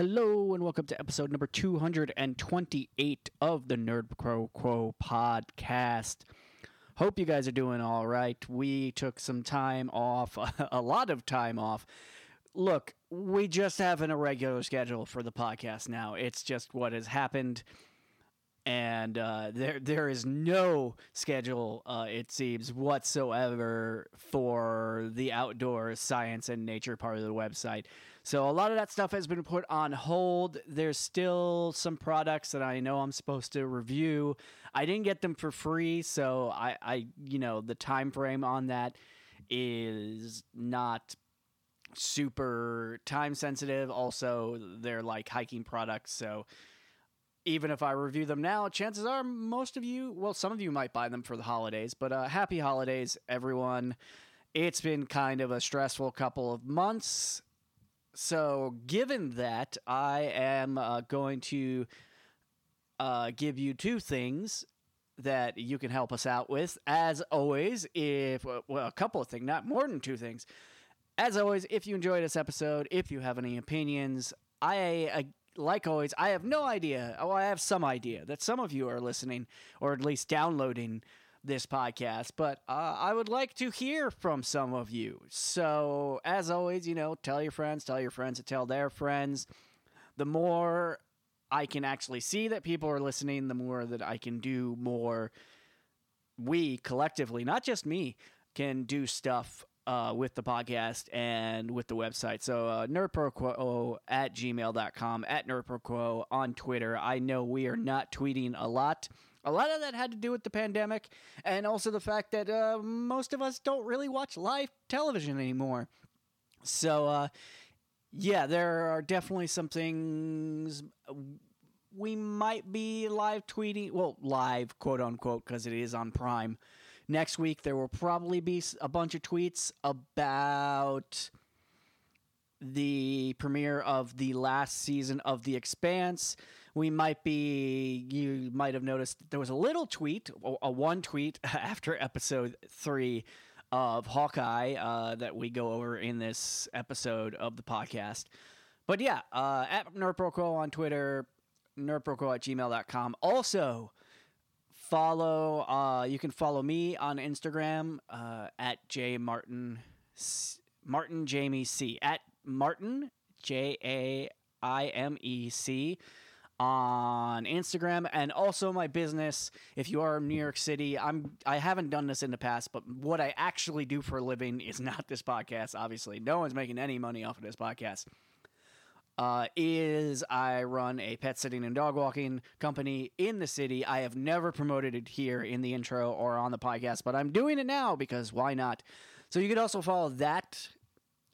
Hello and welcome to episode number 228 of the Nerd Pro Quo podcast. Hope you guys are doing all right. We took some time off, a lot of time off. Look, we just have an irregular schedule for the podcast now. It's just what has happened and uh, there there is no schedule, uh, it seems, whatsoever for the outdoor science and nature part of the website. So a lot of that stuff has been put on hold. There's still some products that I know I'm supposed to review. I didn't get them for free, so I, I you know the time frame on that is not super time sensitive. Also, they're like hiking products, so even if I review them now, chances are most of you, well, some of you might buy them for the holidays, but uh, happy holidays, everyone. It's been kind of a stressful couple of months. So, given that, I am uh, going to uh, give you two things that you can help us out with. As always, if, well, a couple of things, not more than two things. As always, if you enjoyed this episode, if you have any opinions, I, I like always, I have no idea. Oh, I have some idea that some of you are listening or at least downloading this podcast, but uh, I would like to hear from some of you. So, as always, you know, tell your friends, tell your friends to tell their friends. The more I can actually see that people are listening, the more that I can do more. We collectively, not just me, can do stuff uh, with the podcast and with the website. So uh, nerdproquo at gmail.com, at nerdproquo on Twitter. I know we are not tweeting a lot. A lot of that had to do with the pandemic and also the fact that uh, most of us don't really watch live television anymore. So, uh, yeah, there are definitely some things we might be live tweeting. Well, live, quote unquote, because it is on Prime. Next week, there will probably be a bunch of tweets about the premiere of the last season of The Expanse. We might be, you might have noticed there was a little tweet, a one tweet after episode three of Hawkeye uh, that we go over in this episode of the podcast. But yeah, uh, at NerdProQuo on Twitter, nerdproquo at gmail.com. Also, follow, uh, you can follow me on Instagram uh, at J Martin, Martin Jaime C. At Martin, J A I M E C on Instagram and also my business. If you are in New York City, I'm I haven't done this in the past, but what I actually do for a living is not this podcast. Obviously, no one's making any money off of this podcast. Uh, is I run a pet sitting and dog walking company in the city. I have never promoted it here in the intro or on the podcast, but I'm doing it now because why not? So you could also follow that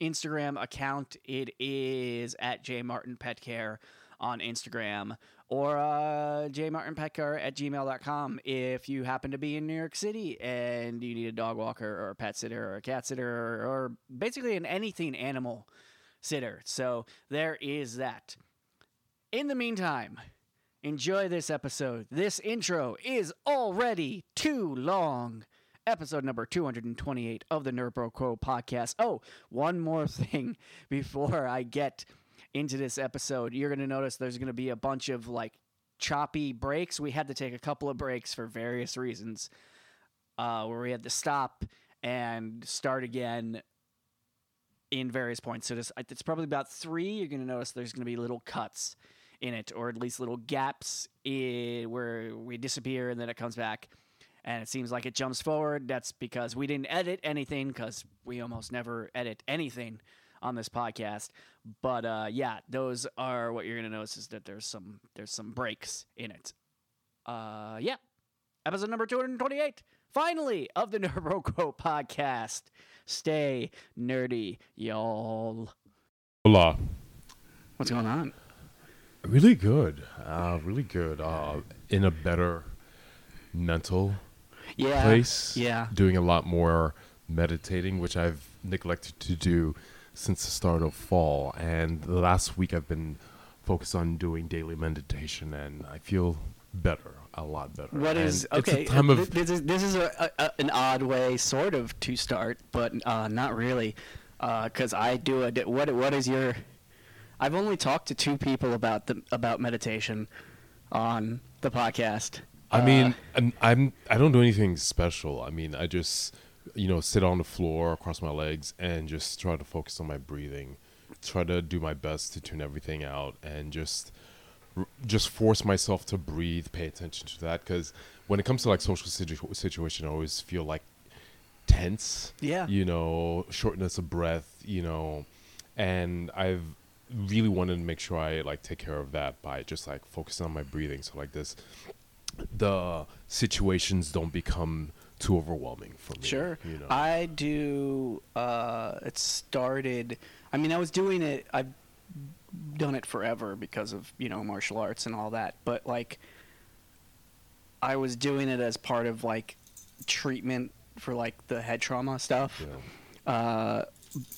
Instagram account. It is at J Martin Pet Care on Instagram or uh, jmartinpetcare at gmail.com if you happen to be in New York City and you need a dog walker or a pet sitter or a cat sitter or, or basically an anything animal sitter. So there is that. In the meantime, enjoy this episode. This intro is already too long. Episode number 228 of the Nerd Pro Quo podcast. Oh, one more thing before I get into this episode. You're going to notice there's going to be a bunch of like choppy breaks. We had to take a couple of breaks for various reasons uh, where we had to stop and start again in various points. So it's probably about three. You're going to notice there's going to be little cuts in it, or at least little gaps in, where we disappear and then it comes back. And it seems like it jumps forward. That's because we didn't edit anything, because we almost never edit anything on this podcast. But uh, yeah, those are what you're going to notice is that there's some there's some breaks in it. Uh, yeah, episode number 228 finally of the Nerdbro podcast. Stay nerdy, y'all. Hola. What's going on? Really good. Uh, really good. Uh, in a better mental yeah, place. Yeah. Doing a lot more meditating, which I've neglected to do since the start of fall. And the last week I've been focused on doing daily meditation, and I feel better a lot better. What is and okay? Of, this is this is a, a, an odd way, sort of, to start, but uh, not really, because uh, I do a what what is your I've only talked to two people about the about meditation on the podcast. I Uh, mean, I'm, I'm I don't do anything special. I mean, I just you know sit on the floor, cross my legs, and just try to focus on my breathing. Try to do my best to tune everything out, and just just force myself to breathe, pay attention to that. Because when it comes to like social situ- situation, I always feel like tense. Yeah. You know, shortness of breath. You know, and I've really wanted to make sure I like take care of that by just like focusing on my breathing. So like this the situations don't become too overwhelming for me. Sure. You know. I do. Uh, it started. I mean, I was doing it. I've done it forever because of you know martial arts and all that. But like, I was doing it as part of like treatment for like the head trauma stuff. yeah. Uh,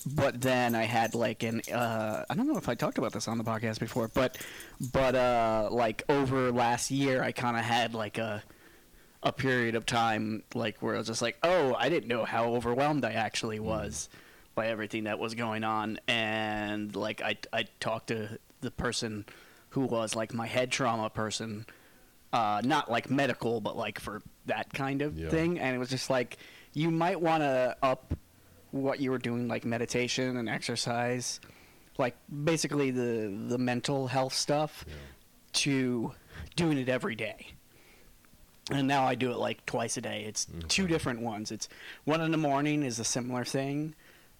but then I had like an uh, I don't know if I talked about this on the podcast before, but but uh, like over last year, I kind of had like a a period of time like where I was just like, oh, I didn't know how overwhelmed I actually was by everything that was going on, and like I I talked to the person who was like my head trauma person, uh, not like medical, but like for that kind of Yeah. thing, and it was just like you might want to up what you were doing like meditation and exercise like basically the the mental health stuff Yeah. to doing it every day and now i do it like twice a day. It's two different ones. It's one in the morning is a similar thing.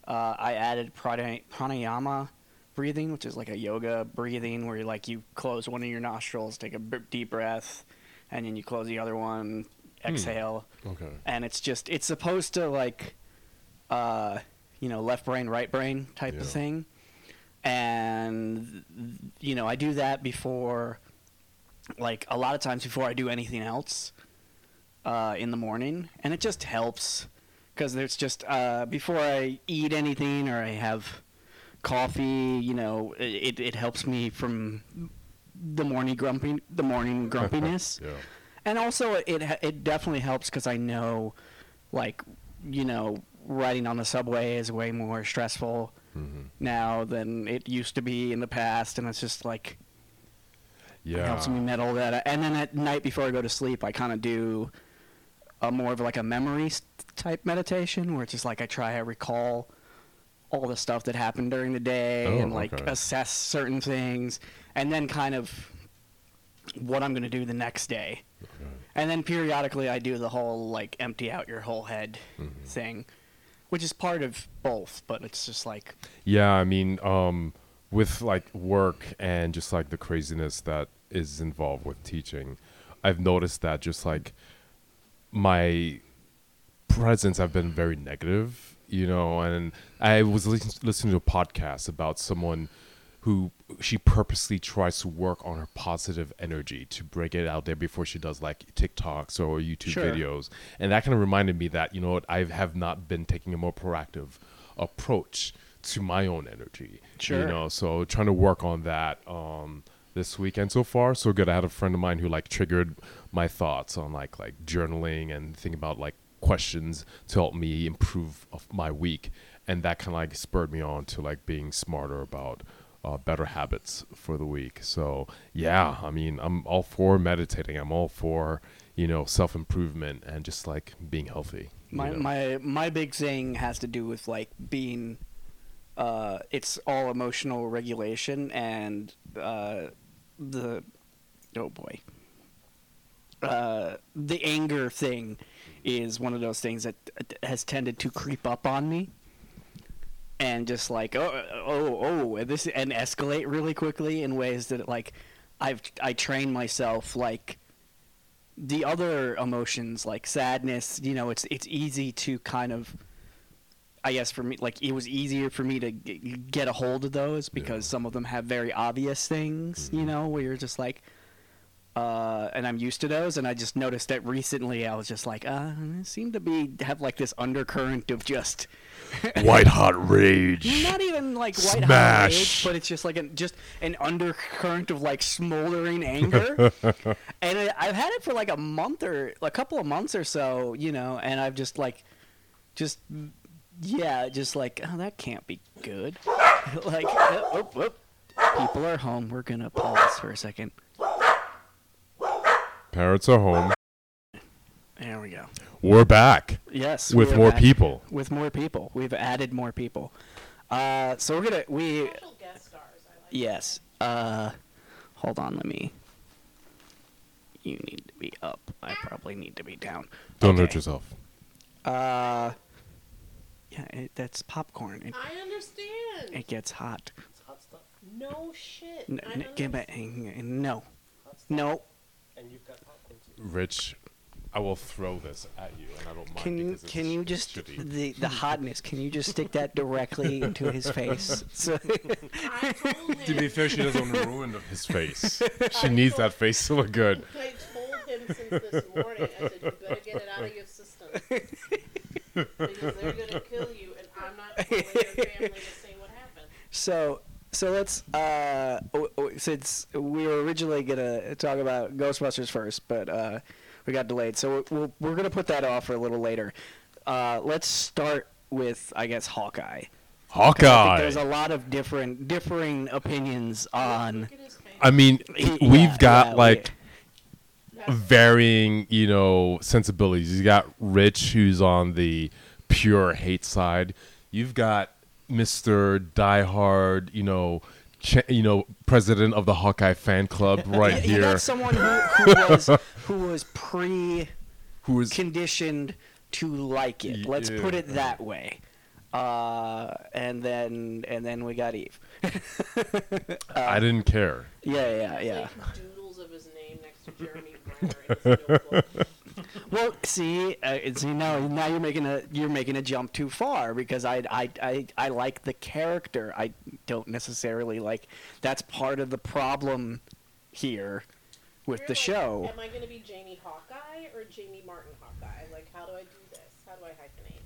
Uh, i added prana- pranayama breathing which is like a yoga breathing where you like you close one of your nostrils take a b- deep breath and then you close the other one exhale. Okay. and it's just it's supposed to like uh you know left brain right brain type Yeah. of thing. And you know i do that before like a lot of times before i do anything else uh in the morning and it just helps because there's just uh before i eat anything or i have coffee you know it it helps me from the morning grumpy the morning grumpiness Yeah. and also it it definitely helps because I know, like, you know, riding on the subway is way more stressful hmm now than it used to be in the past, and it's just like it Yeah. helps me mettle that. And then at night before I go to sleep, I kind of do a more of like a memory type meditation where it's just like I try to recall all the stuff that happened during the day Oh, and like okay. assess certain things, and then kind of what I'm gonna do the next day. Okay. And then periodically, I do the whole like empty out your whole head Mhm. thing, which is part of both. But it's just like Yeah, I mean, um, with like work and just like the craziness that is involved with teaching, I've noticed that just like my presence have been very negative, you know. And I was lis- listening to a podcast about someone who she purposely tries to work on her positive energy to break it out there before she does like TikToks or YouTube Sure. videos. And that kind of reminded me that, you know what, I have not been taking a more proactive approach to my own energy. Sure. You know, so trying to work on that um this weekend so far so good. I had a friend of mine who like triggered my thoughts on like like journaling and thinking about like questions to help me improve my week and that kind of like spurred me on to like being smarter about uh, better habits for the week. So yeah, I mean, I'm all for meditating. I'm all for you know self improvement and just like being healthy. you my know? my my big thing has to do with like being. Uh, it's all emotional regulation and uh, the oh boy. Uh, the anger thing is one of those things that has tended to creep up on me and just like oh oh oh this and escalate really quickly in ways that like I've I train myself like the other emotions like sadness you know it's it's easy to kind of I guess for me like it was easier for me to g- get a hold of those because Yeah. some of them have very obvious things you Mhm. know where you're just like uh, and I'm used to those, and I just noticed that recently I was just like, uh, I seem to be have like this undercurrent of just White hot rage. not even like white hot rage, Smash. but it's just like an just an undercurrent of like smoldering anger. and I, I've had it for like a month or a couple of months or so, you know, and I've just like, just yeah, just like oh that can't be good. like uh, oop, oop. People are home. We're gonna pause for a second. Parents are home. There we go. We're back Yes, with more back. people. With more people. We've added more people. Uh, so we're gonna we guest stars. I like yes. Uh, hold on. Let me. You need to be up. I probably need to be down. Don't hurt yourself. Uh, yeah, it, that's popcorn. It, I understand. it gets hot. It's hot stuff. No shit. N- I n- don't give it- no, no. And you've got popcorn too. Rich, I will throw this at you, and I don't mind. Can you because it's can you sh- just shitty. the the hotness? Can you just stick that directly into his face? So, I told him. To be fair, she doesn't want to ruin his face. She needs that face to look good. I told him since this morning. I said you better get it out of your system because they're gonna kill you, and I'm not calling your family to say what happened. so so let's uh w- w- since we were originally gonna talk about Ghostbusters first, but uh we got delayed, so we'll, we're gonna put that off for a little later. Uh, let's start with I guess Hawkeye. I think Hawkeye. there's a lot of different differing opinions on. Look at his face. I mean, Yeah, we've got yeah, we- like That's- varying, you know, sensibilities. You got Rich, who's on the pure hate side. You've got Mister Diehard, you know, cha- you know, president of the Hawkeye fan club right Yeah, you here, got someone who, who was who was pre who is conditioned to like it. Let's put it that way. Uh, and then and then we got Yves. I didn't care. Yeah, yeah, yeah. Like doodles of his name next to Jeremy Renner in his notebook. Well, see, uh, see now now you're making a you're making a jump too far because I I, I I like the character. I don't necessarily like. That's part of the problem here with You're the like, show. Am I going to be Jaime Hawkeye or Jaime Martin Hawkeye? Like, how do I do this? How do I hyphenate?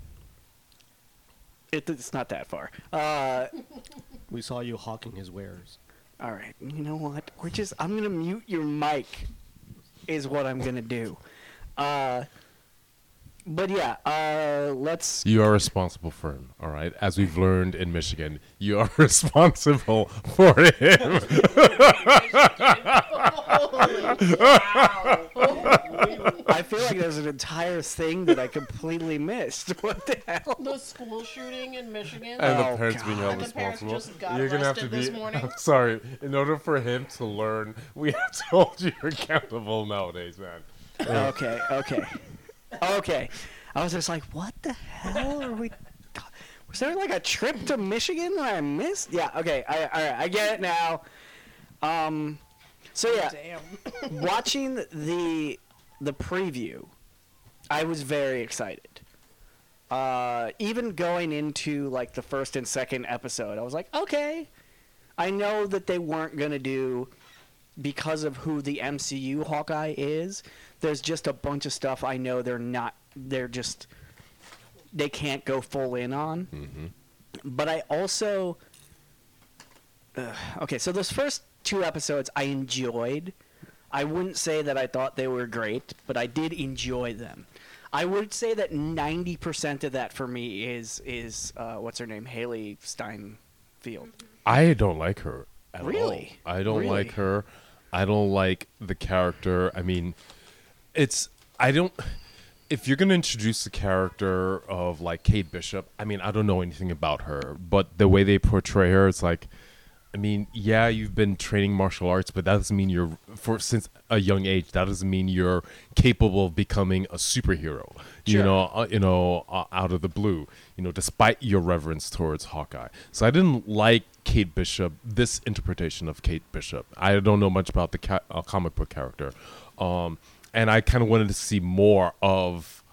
It, it's not that far. Uh, We saw you hawking his wares. all right, you know what? We're just I'm gonna mute your mic. Is what I'm gonna do. Uh, but yeah, uh, let's You are responsible for him, all right? As we've learned in Michigan, you are responsible for him. Holy wow. I feel like there's an entire thing that I completely missed. What the hell? the school shooting in Michigan. and Oh, the parents being held And the responsible. just got You're gonna have to be. this morning. I'm sorry. In order for him to learn, we have to hold you accountable nowadays, man. Okay, okay, okay. I was just like, what the hell are we? Was there like a trip to Michigan that I missed? Yeah. Okay. I, all right. I get it now. Um. So yeah, Damn. watching the the preview, I was very excited. Uh, even going into like the first and second episode, I was like, okay, I know that they weren't gonna do because of who the MCU Hawkeye is. There's just a bunch of stuff I know they're not. They're just they can't go full in on. But I also Ugh, okay, so those first two episodes I enjoyed. I wouldn't say that I thought they were great, but I did enjoy them. I would say that ninety percent of that for me is is uh, what's her name, Hailee Steinfeld. I don't like her at Really? all. I don't Really? like her. I don't like the character. I mean, it's I don't. If you're gonna introduce the character of like Kate Bishop, I mean, I don't know anything about her, but the way they portray her, it's like, I mean, yeah, you've been training martial arts, but that doesn't mean you're for since a young age. That doesn't mean you're capable of becoming a superhero. You Sure. know, uh, you know, uh, out of the blue. You know, despite your reverence towards Hawkeye. So I didn't like Kate Bishop. This interpretation of Kate Bishop. I don't know much about the ca- uh, comic book character, um, and I kind of wanted to see more of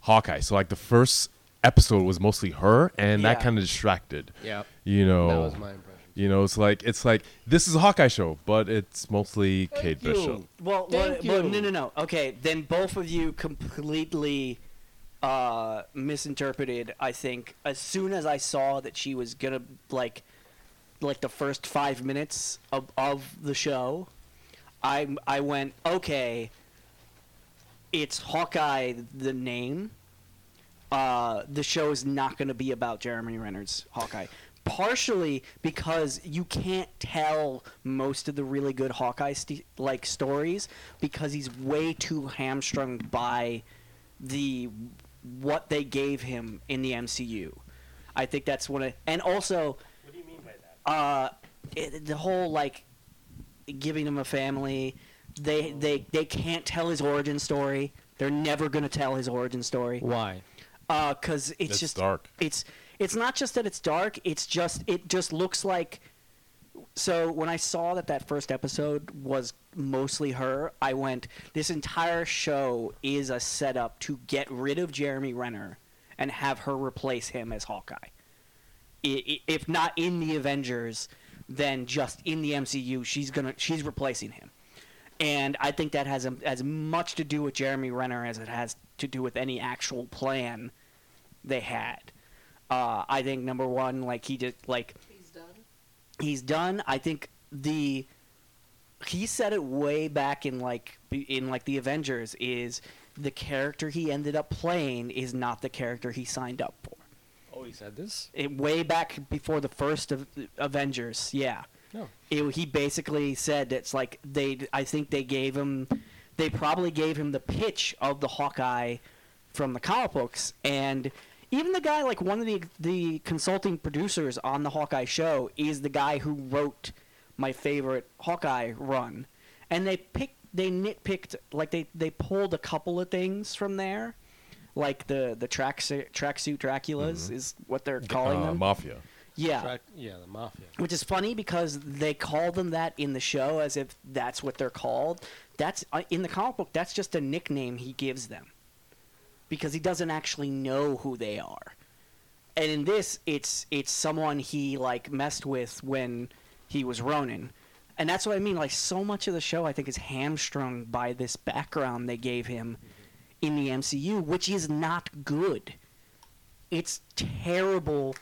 Hawkeye. So like the first episode was mostly her, and that kind of distracted. Yeah. You know, That was my impression. you know, it's like it's like this is a Hawkeye show, but it's mostly Kate you. Bishop. Well, Thank well, well, you. no, no, no. Okay, then both of you completely uh, misinterpreted. I think as soon as I saw that she was gonna like, like the first five minutes of, of the show, I I went okay. It's Hawkeye, the name. Uh, the show is not going to be about Jeremy Renner's Hawkeye, partially because you can't tell most of the really good Hawkeye st- like stories because he's way too hamstrung by the what they gave him in the MCU. I think that's one of, and also What do you mean by that? uh, it, the whole like giving him a family. They they they can't tell his origin story. They're never gonna tell his origin story. Why? Uh, cause it's It's just dark. It's it's not just that it's dark. It's just it just looks like. So when I saw that that first episode was mostly her, I went, "This entire show is a setup to get rid of Jeremy Renner and have her replace him as Hawkeye. If not in the Avengers, then just in the MCU, she's gonna she's replacing him." And I think that has a, as much to do with Jeremy Renner as it has to do with any actual plan they had. Uh, I think number one, like he just like He's done. I think the he said it way back in like in like the Avengers is the character he ended up playing is not the character he signed up for. Oh, he said this? It, way back before the first of Avengers, yeah. No. It, he basically said it's like they. I think they gave him. They probably gave him the pitch of the Hawkeye from the comic books, and even the guy like one of the the consulting producers on the Hawkeye show is the guy who wrote my favorite Hawkeye run, and they picked they nitpicked like they they pulled a couple of things from there, like the the track tracksuit Draculas is what they're calling uh, them. Mafia. yeah, Track, yeah, the mafia. which is funny because they call them that in the show as if that's what they're called. That's uh, in the comic book. That's just a nickname he gives them because he doesn't actually know who they are. And in this, it's it's someone he like messed with when he was Ronin, and that's what I mean. Like so much of the show, I think, is hamstrung by this background they gave him in the MCU, which is not good. It's terrible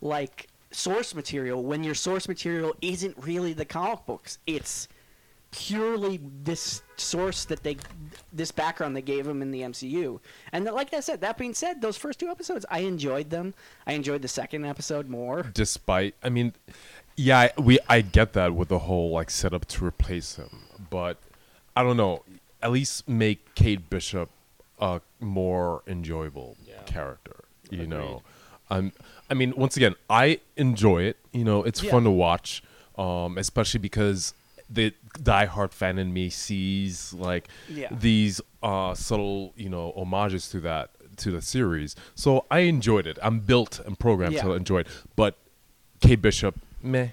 like source material when your source material isn't really the comic books. It's purely this source that they this background they gave him in the MCU. And that, like I said, that being said, those first two episodes I enjoyed them. I enjoyed the second episode more. Despite, I mean, yeah, I- we I get that with the whole like setup to replace him, but I don't know. At least make Kate Bishop a more enjoyable Yeah. character. You Agreed. know, um, I mean, once again, I enjoy it. You know, it's Yeah. fun to watch, um, especially because the diehard fan in me sees like Yeah. these uh, subtle, you know, homages to that to the series. So I enjoyed it. I'm built and programmed to enjoy it. But Kate Bishop, meh.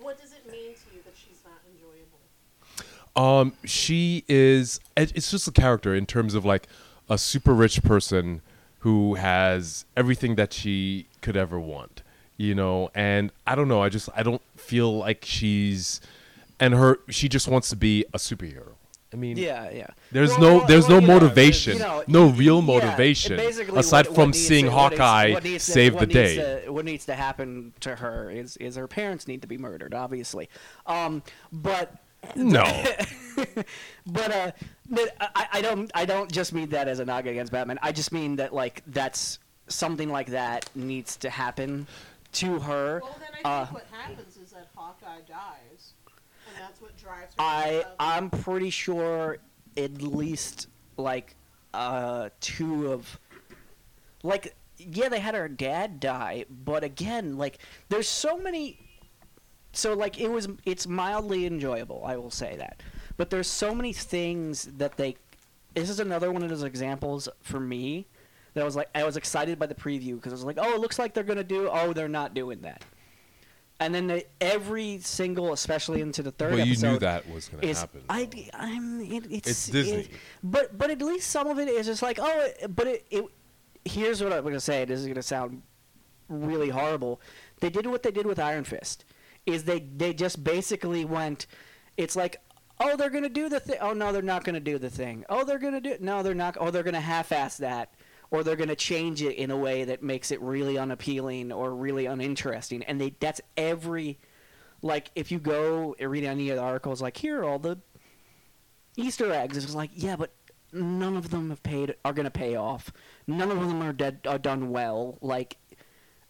What does it mean to you that she's not enjoyable? Um, she is. It's just a character in terms of like a super rich person who has everything that she could ever want, you know. And I don't know. I just I don't feel like she's, and her she just wants to be a superhero. I mean, Yeah, yeah. There's Well, no well, there's well, no you know, motivation, you know, no real motivation basically aside what- from what seeing to- Hawkeye what needs to- save what the day. to- what needs to happen to her is is her parents need to be murdered, obviously. Um, but No, but uh, but I, I don't I don't just mean that as a knock against Batman. I just mean that like that's something like that needs to happen to her. Well, then I Uh, think what happens is that Hawkeye dies, and that's what drives her. I I'm pretty sure at least like uh two of like yeah they had her dad die but again like there's so many so like it was it's mildly enjoyable I will say that but there's so many things that they this is another one of those examples for me that I was like I was excited by the preview because I was like oh it looks like they're gonna do oh they're not doing that and then they, every single especially into the third well, you episode knew that was going to happen. I I'm it, it's It's Disney. it- but but at least some of it is just like oh but it, it here's what I'm gonna say this is gonna sound really horrible they did what they did with Iron Fist is they they just basically went it's like oh they're gonna do the thing oh no they're not gonna do the thing oh they're gonna do no they're not oh they're gonna half-ass that or they're gonna change it in a way that makes it really unappealing or really uninteresting and they that's every like if you go and read any of the articles like here are all the Easter eggs. It's like, yeah, but none of them have paid are gonna pay off. None of them are dead are done well. Like,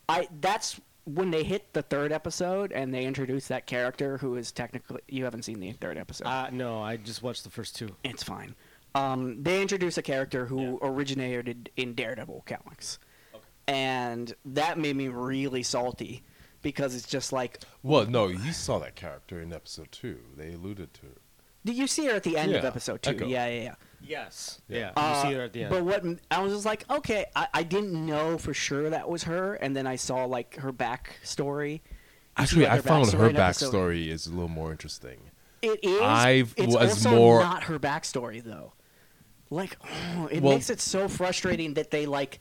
I that's when they hit the third episode and they introduce that character who is technically you haven't seen the third episode. Uh, no, I just watched the first two. it's fine. Um, they introduce a character who originated in Daredevil comics, and that made me really salty because it's just like, Well, no, you saw that character in episode two. They alluded to it. did you see her at the end of episode two? Echo. Yeah, yeah, yeah. Yes. Yeah. Yeah. Uh, you see her at the end. But what I was just like, okay, I, I didn't know for sure that was her, and then I saw like her backstory. You see, Actually, like, I found her backstory is a little more interesting. It is. I've- it's was also more- not her backstory though. Like, oh, it Well- makes it so frustrating that they like,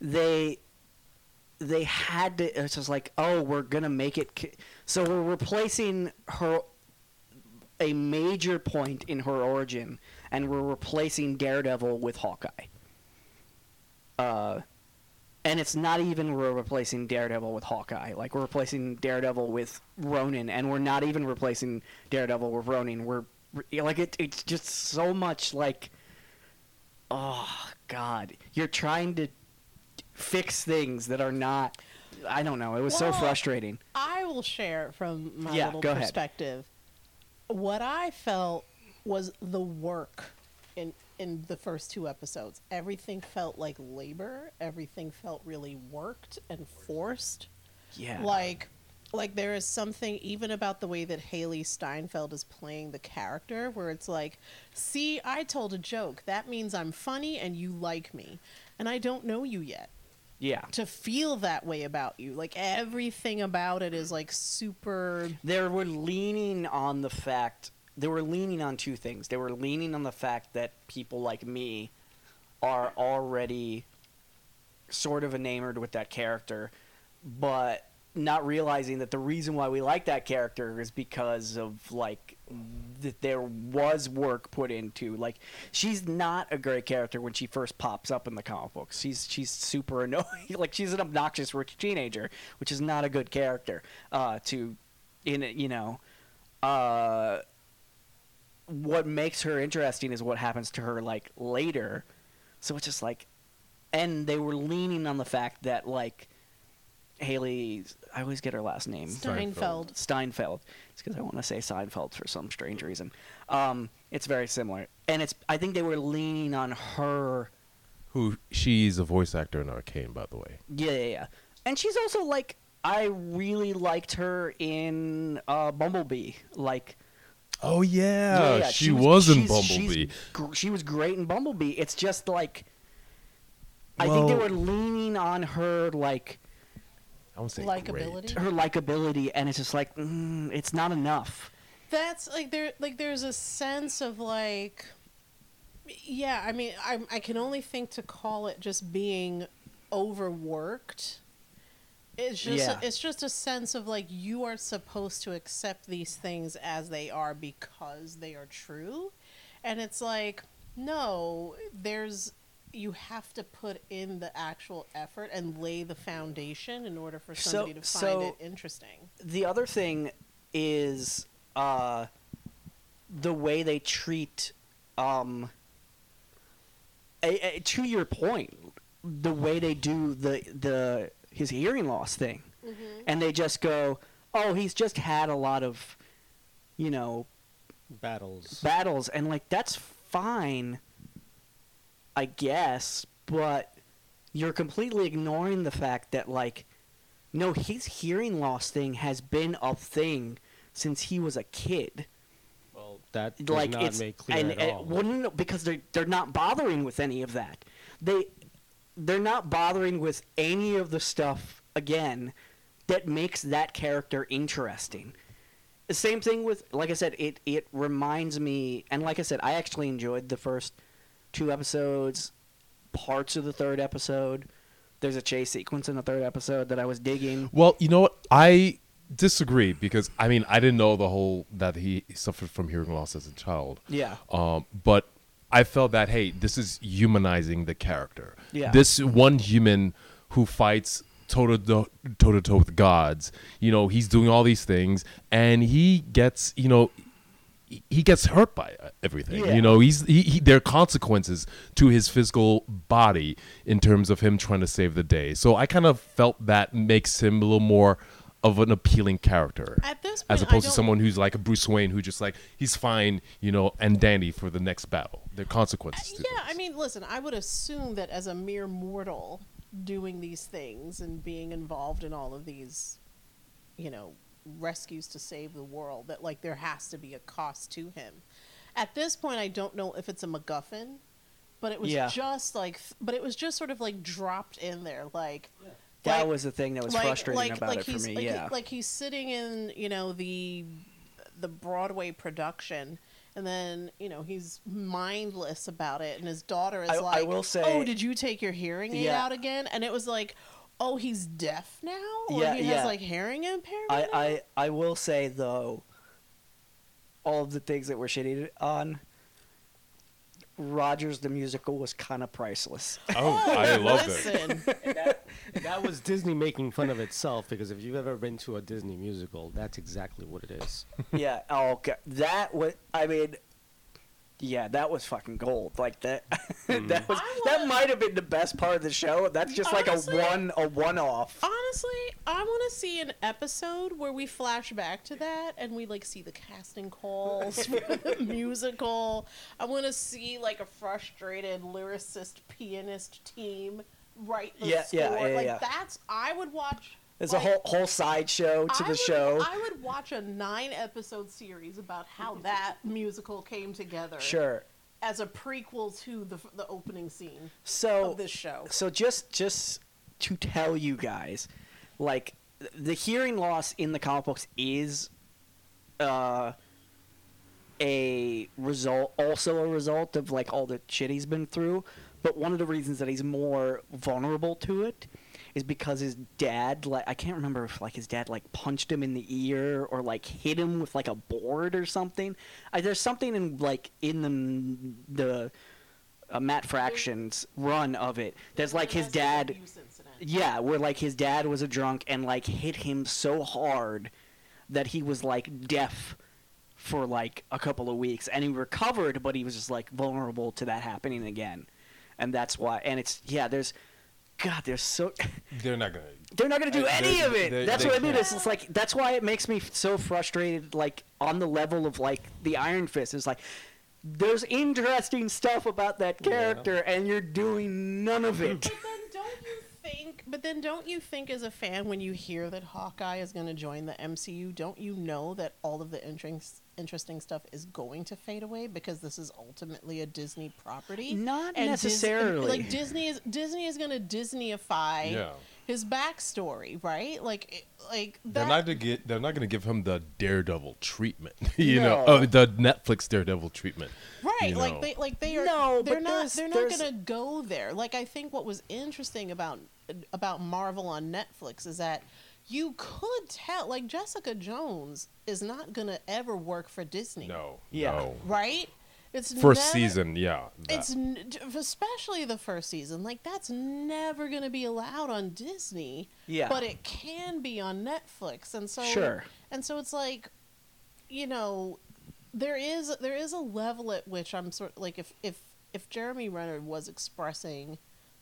they, they had to. It's just like, oh, we're gonna make it. ki- So we're replacing her. A major point in her origin, and we're replacing Daredevil with Hawkeye. Uh, and it's not even we're replacing Daredevil with Hawkeye. Like we're replacing Daredevil with Ronin, and we're not even replacing Daredevil with Ronin. We're like it. It's just so much like, oh God, you're trying to fix things that are not. I don't know. It was so frustrating. I will share from my Yeah, little go ahead. perspective. What I felt was the work in in the first two episodes. Everything felt like labor. Everything felt really worked and forced. Yeah. Like like there is something even about the way that Hailee Steinfeld is playing the character where it's like, "See, I told a joke. That means I'm funny and you like me. And I don't know you yet." yeah. to feel that way about you. Like everything about it is like super. They were leaning on the fact they were leaning on two things. They were leaning on the fact that people like me are already sort of enamored with that character, but not realizing that the reason why we like that character is because of like that there was work put into like she's not a great character when she first pops up in the comic books. She's she's super annoying. Like she's an obnoxious rich teenager which is not a good character uh to in it you know. Uh what makes her interesting is what happens to her like later. So it's just like and they were leaning on the fact that like Hailee, I always get her last name. Steinfeld. Steinfeld. It's because I want to say Seinfeld for some strange reason. Um, it's very similar, and it's. I think they were leaning on her. Who she's a voice actor in Arcane, by the way. Yeah, yeah, yeah. And she's also like. I really liked her in uh, Bumblebee. Like, Oh yeah, yeah, yeah. she, was, in she's- she's Bumblebee. gr- she was great in Bumblebee. It's just like. I think they were leaning on her like I won't say Likability? great. her likability, and it's just like mm, it's not enough. That's like there. Like there's a sense of like. Yeah, I mean, I I can only think to call it just being overworked. It's just Yeah. it's just a sense of like you are supposed to accept these things as they are because they are true, and it's like no, there's you have to put in the actual effort and lay the foundation in order for So- somebody to find so- it interesting. the other thing is uh, the way they treat um, a, a- to your point the way they do the the his hearing loss thing and they just go oh he's just had a lot of you know Battles. battles and like that's fine i guess but you're completely ignoring the fact that like no his hearing loss thing has been a thing since he was a kid. Well, that does like not it's make clear and, at and- all. no, because they're they're not bothering with any of that. They they're not bothering with any of the stuff again that makes that character interesting. The same thing with like i said it it reminds me and like i said i actually enjoyed the first two episodes parts of the third episode there's a chase sequence in the third episode that i was digging Well, you know what? I disagree because I mean I didn't know the whole that he suffered from hearing loss as a child. yeah Um, but I felt that hey, this is humanizing the character. Yeah. This one human who fights toe to toe to toe with gods. You know, he's doing all these things, and he gets you know he- gets hurt by uh, everything. Yeah. You know, he's he, he there are consequences to his physical body in terms of him trying to save the day. So I kind of felt that makes him a little more of an appealing character At this as point, I opposed to someone who's like a Bruce Wayne who just like he's fine, you know, and dandy for the next battle. There are consequences. to Yeah. I mean, listen, I would assume that as a mere mortal doing these things and being involved in all of these, you know, rescues to save the world, that like there has to be a cost to him. At this point, I don't know if it's a MacGuffin, but it was Yeah. just like, but it was just sort of like dropped in there, like. That like- was the thing that was frustrating about it for he's, me. like, he- yeah. like he's sitting in you know the the Broadway production, and then you know he's mindless about it, and his daughter is I- I like, will say- "Oh, did you take your hearing aid Yeah. out again?" And it was like, "Oh, he's deaf now, or Yeah, he yeah. has like hearing impairment." I. I, I will say though, all of the things that were shitty on, Rogers the musical was kind of priceless. Oh, I oh, love it. that, that was Disney making fun of itself because if you've ever been to a Disney musical, that's exactly what it is. yeah. Oh, okay. That was. I mean, yeah, that was fucking gold. Like that. Mm. that was. I That might have been the best part of the show. That's just like a one, a one-off. honestly, I want to see an episode where we flash back to that and we like see the casting calls for the musical. I want to see like a frustrated lyricist pianist team write the Yeah, score. yeah, yeah, like yeah. that's I would watch. There's like, a whole whole sideshow to I the would- show. I would watch a nine episode series about how that musical came together. Sure. As a prequel to the the opening scene So of this show. So just just to tell you guys, like the hearing loss in the comic books is uh a result also a result of like all the shit he's been through, but one of the reasons that he's more vulnerable to it is because his dad like I can't remember if like his dad like punched him in the ear or like hit him with like a board or something. I, there's something in like in the the uh, Matt Fraction's run of it. There's like his dad. Yeah, where like his dad was a drunk and like hit him so hard that he was like deaf for like a couple of weeks and he recovered but he was just like vulnerable to that happening again. And that's why and it's yeah, there's God, they're so They're not gonna. they're not going to do Uh, any of it. they- that's they what I mean. It's like that's why it makes me so frustrated. Like on the level of like the Iron Fist is like there's interesting stuff about that Yeah. character, and you're doing none of it. But then don't you think? But then don't you think, as a fan, when you hear that Hawkeye is going to join the MCU, don't you know that all of the interest, interesting stuff is going to fade away because this is ultimately a Disney property? Not And Dis- necessarily. like Disney is Disney is going to Disneyify Yeah. his backstory, right? Like, it- like They're that- not to get. They're not going to give him the Daredevil treatment. you know, oh, the Netflix Daredevil treatment. Right, you like know. they like they are No, they're not they're not gonna go there. Like I think what was interesting about about Marvel on Netflix is that you could tell like Jessica Jones is not gonna ever work for Disney. No. Yeah. No. Right? It's First never- season, yeah. that. It's especially the first season. Like that's never going to be allowed on Disney. Yeah. But it can be on Netflix, and so Sure. And so it's like, you know, there is there is a level at which I'm sort like if if if Jeremy Renner was expressing.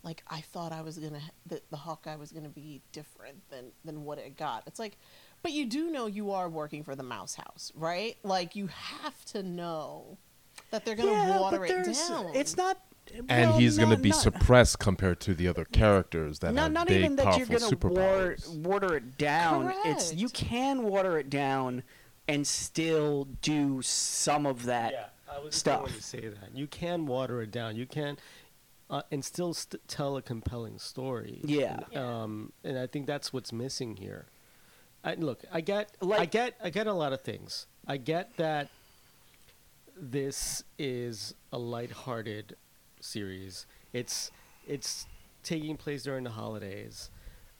Like I thought I was gonna that the Hawkeye was gonna be different than than what it got. It's like, but you do know you are working for the Mouse House, right? Like you have to know that they're gonna yeah, water but it there's- down. It's not. and well, he's going to be not- suppressed compared to the other characters that not, have not big, even that powerful you're gonna war, water it down. It's you can water it down and still do some of that. Yeah, I was stuff. going to say that you can water it down. You can, uh, and still st- tell a compelling story. Yeah. Um, and I think that's what's missing here. I, look, I get, I get, I get a lot of things. I get that this is a lighthearted series. It's it's taking place during the holidays.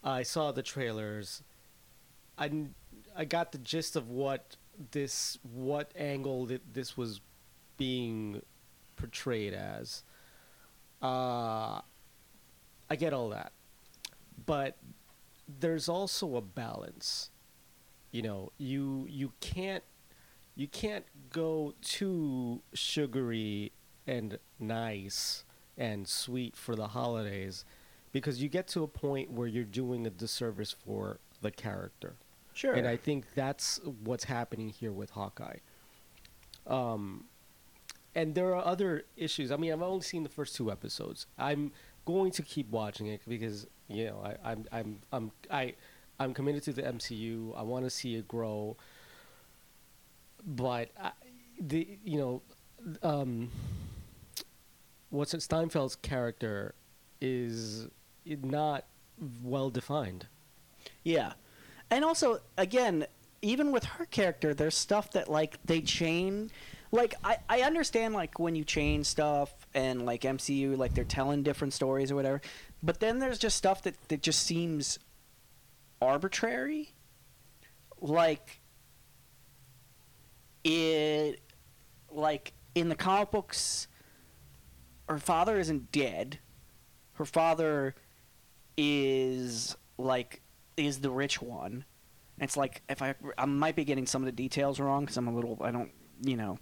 I saw the trailers. I, I got the gist of what this what angle that this was being portrayed as. Uh, I get all that, but there's also a balance. You know, you you can't you can't go too sugary and nice and sweet for the holidays because you get to a point where you're doing a disservice for the character. Sure. And I think that's what's happening here with Hawkeye. Um, and there are other issues. I mean, I've only seen the first two episodes. I'm going to keep watching it because you know I, I'm I'm I'm I I'm committed to the MCU. I want to see it grow. But I, the you know, um, what's it? Steinfeld's character is not well defined. Yeah. And also, again, even with her character, there's stuff that like they chain. Like I, I understand like when you change stuff and like MCU, like they're telling different stories or whatever. But then there's just stuff that, that just seems arbitrary. Like it like in the comic books her father isn't dead. Her father is like is the rich one. It's like if I I might be getting some of the details wrong because I'm a little I don't you know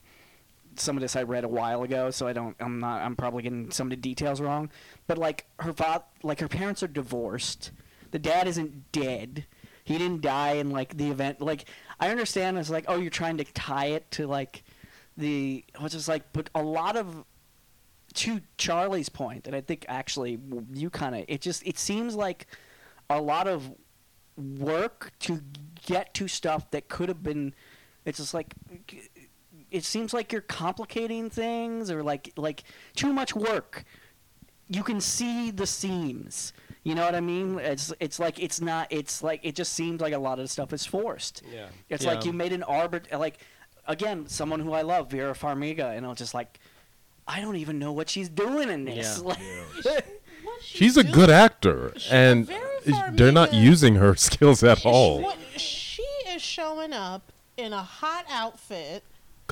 some of this I read a while ago, so I don't I'm not I'm probably getting some of the details wrong. But like her father like her parents are divorced. The dad isn't dead. He didn't die in like the event. Like I understand it's like oh you're trying to tie it to like the which is like but a lot of to Charlie's point, and I think actually you kind of it just it seems like a lot of work to get to stuff that could have been. It's just like it seems like you're complicating things or like like too much work. You can see the seams. You know what I mean? It's it's like it's not. It's like it just seems like a lot of the stuff is forced. Yeah. It's Yeah. like you made an arbit like again someone who I love Vera Farmiga, and I'm just like. I don't even know what she's doing in this. Yeah. Like- she She's a good actor, She- and they're not using her skills at She- all. what- she is showing up in a hot outfit,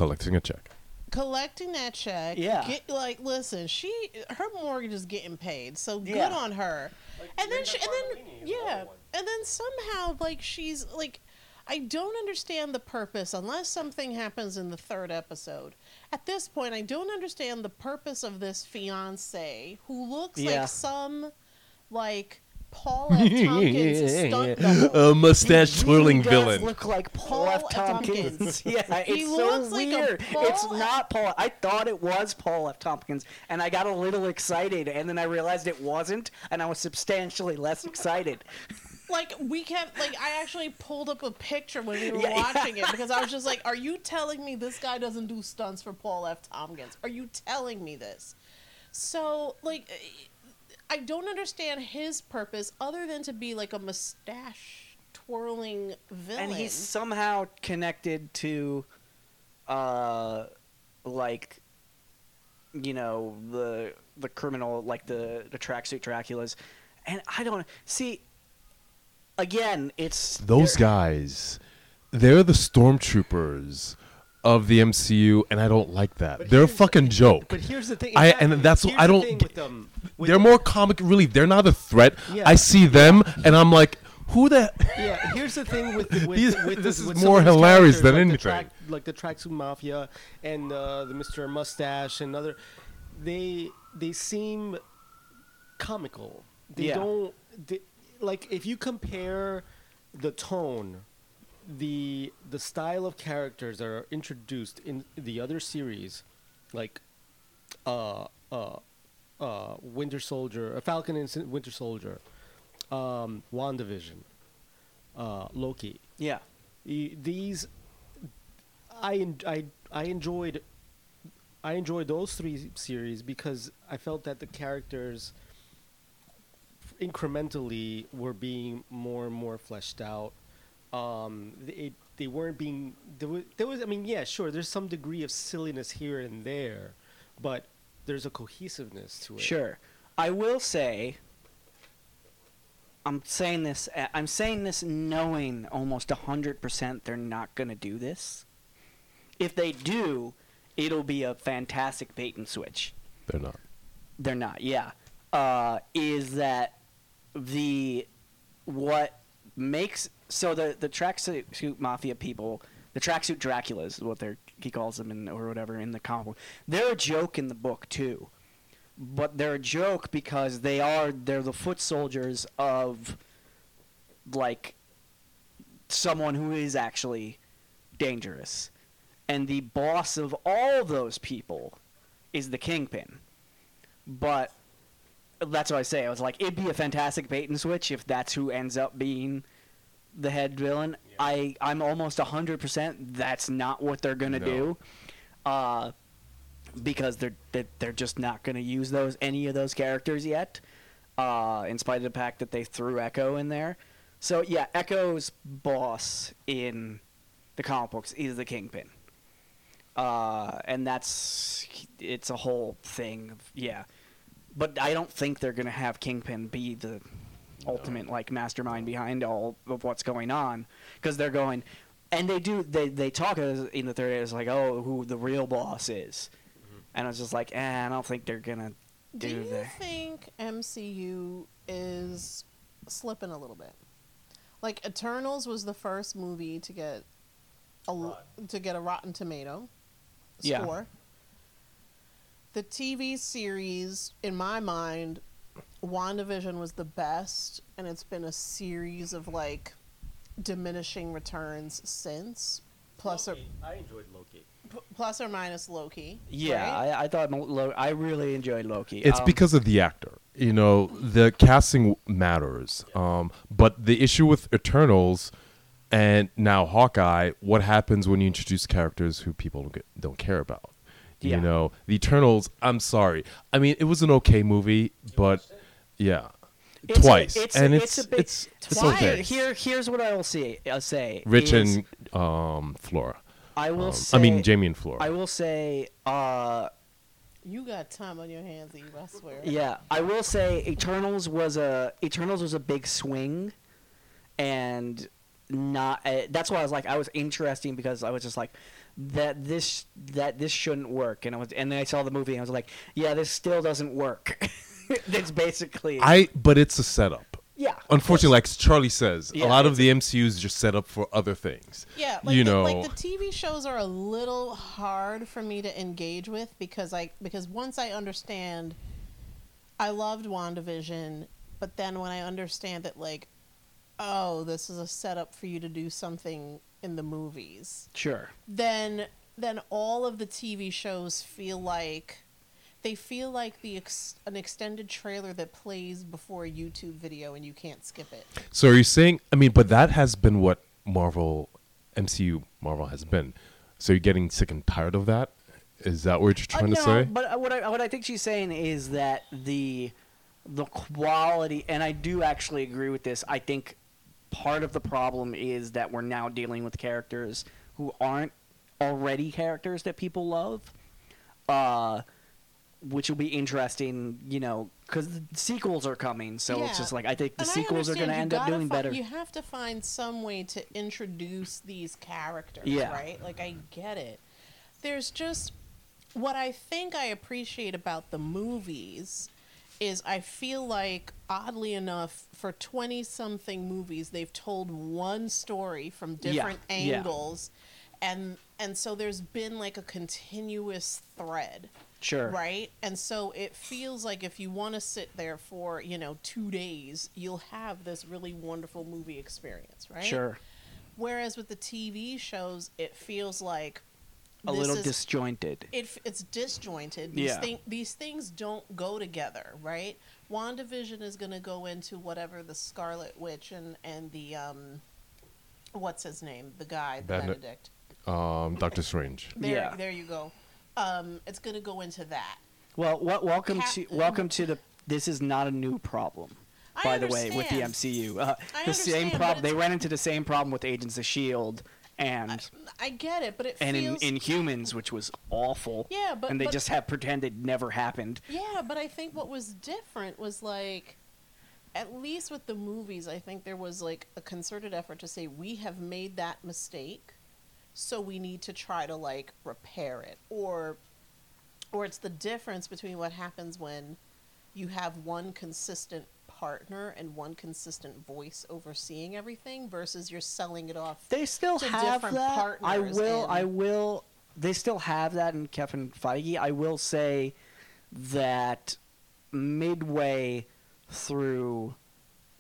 Collecting a check. collecting that check. Yeah. Get, like, listen, she her mortgage is getting paid, so good on her. and then she, and then yeah, and then somehow like she's like. I don't understand the purpose unless something happens in the third episode. At this point, I don't understand the purpose of this fiance who looks Yeah. like some like Paul F. Tompkins stunt double. a mustache He really twirling does villain. Look like Paul Paul F. F. Tompkins. Tompkins. yeah, He it's looks so like a weird. Paul it's F- not Paul. I thought it was Paul F. Tompkins, and I got a little excited, and then I realized it wasn't, and I was substantially less excited. like we kept like I actually pulled up a picture when we were Yeah, yeah. watching it because I was just like, "Are you telling me this guy doesn't do stunts for Paul F. Tompkins? Are you telling me this?" So like, I don't understand his purpose other than to be like a mustache twirling villain. and he's somehow connected to, uh, like, you know, the the criminal, like the the tracksuit Draculas, and I don't see. Again, it's Those they're- guys, they're the stormtroopers of the MCU, and I don't like that. But they're a fucking joke. But here's the thing. I- and that's what- I don't get- with them. With they're them- more comic relief. They're not a threat. Yeah. I see them, and I'm like, who the? Yeah, here's the thing with the, with, These- with this the, is with more of these hilarious than like anything. The track, like the Tracksuit Mafia and uh, the Mr. Mustache and other, they they seem comical. They Yeah. don't they, like if you compare the tone, the the style of characters that are introduced in the other series, like uh uh uh Winter Soldier, uh, Falcon and Winter Soldier, um, WandaVision, uh, Loki. yeah. E- These, I, en- I I enjoyed. I enjoyed those three series because I felt that the characters incrementally were being more and more fleshed out. Um, they they weren't being there was, there was I mean yeah sure there's some degree of silliness here and there, but there's a cohesiveness to it. Sure. I will say I'm saying this I'm saying this knowing almost 100% they're not going to do this. If they do, it'll be a fantastic bait and switch. They're not. They're not. Yeah. Uh, is that the what makes so the the tracksuit mafia people the tracksuit Dracula is what they're he calls them in or whatever in the comic book. They're a joke in the book too, but they're a joke because they are they're the foot soldiers of like someone who is actually dangerous, and the boss of all those people is the kingpin. But that's what I say. I was like, it'd be a fantastic bait and switch if that's who ends up being the head villain. I I'm almost hundred percent that's not what they're gonna No. do, uh, because they're they're they're just not gonna use those any of those characters yet, uh, in spite of the fact that they threw Echo in there. So yeah, Echo's boss in the comic books is the Kingpin, uh, and that's it's a whole thing. Yeah, but I don't think they're gonna have Kingpin be the ultimate like mastermind behind all of what's going on because they're going and they do they they talk as, in the third as like oh who the real boss is and i was just like eh, i don't think they're gonna Do do, you that think MCU is slipping a little bit? Like Eternals was the first movie to get a l- to get a Rotten Tomato Yeah. score. The TV series, in my mind, WandaVision was the best, and it's been a series of like diminishing returns since. Plus or I enjoyed Loki. p- plus or minus Loki. yeah right? I, I thought Mo- Lo- i really enjoyed loki It's Um, because of the actor. You know, the casting matters. Um, but the issue with Eternals and now Hawkeye, what happens when you introduce characters who people don't, get, don't care about? Yeah. You know, the Eternals. I'm sorry. I mean, it was an okay movie, but yeah, It's a- twice, it's a- and it's it's a bit- it's it's Twice? okay. here here's what i will say i'll say Rich is and um, Flora. i will Um, say I mean, Jaime and Flora. i will say uh You got time on your hands, Yves. I swear. Yeah, I will say Eternals was a Eternals was a big swing, and not. Uh, that's why I was like I was interesting because I was just like that this that this shouldn't work, and I was and then I saw the movie and I was like, yeah, this still doesn't work. That's basically I but it's a setup. yeah. Unfortunately, like Charlie says, Yeah, a lot of the MCU is just set up for other things. Yeah, like you the, know, like the TV shows are a little hard for me to engage with because I because once I understand, I loved Wandavision, but then when I understand that like, oh, this is a setup for you to do something in the movies, Sure. then then all of the TV shows feel like they feel like the ex- an extended trailer that plays before a YouTube video and you can't skip it. So are you saying? I mean, but that has been what Marvel, MCU, Marvel has been. So you're getting sick and tired of that? Is that what you're Uh, trying no, to say? But uh, what I what I think she's saying is that the the quality, and I do actually agree with this. I think part of the problem is that we're now dealing with characters who aren't already characters that people love. Uh, which will be interesting, you know, because sequels are coming. So it's just like I think the And sequels are going to end up doing fi- better. You have to find some way to introduce these characters, Yeah. right? Like I get it. There's just what I think I appreciate about the movies is I feel like oddly enough for 20 something movies they've told one story from different yeah. angles and and so there's been like a continuous thread Sure. right and so it feels like if you want to sit there for you know two days you'll have this really wonderful movie experience right Sure. whereas with the tv shows it feels like A this little is- disjointed. it, it's disjointed these, Yeah. thing, these things don't go together right wandavision is going to go into whatever the scarlet witch and, and the um what's his name the guy Bene- benedict Um, Doctor Strange. there, Yeah. there you go um it's going to go into that Well, wel- welcome Cap- to welcome to the. This is not a new problem. I by the way, with the. MCU, uh, I the same problem. They ran into the same problem with Agents of Shield and i get it but it and in, feels in Humans, which was awful. Yeah, but- and they but- just have pretended never happened. Yeah, but I think what was different was like, at least with the movies, I think there was like a concerted effort to say we have made that mistake, so we need to try to like repair it, or, or it's the difference between what happens when you have one consistent partner and one consistent voice overseeing everything versus you're selling it off. They still have different that. I will. I will. They still have that in Kevin Feige. I will say that midway through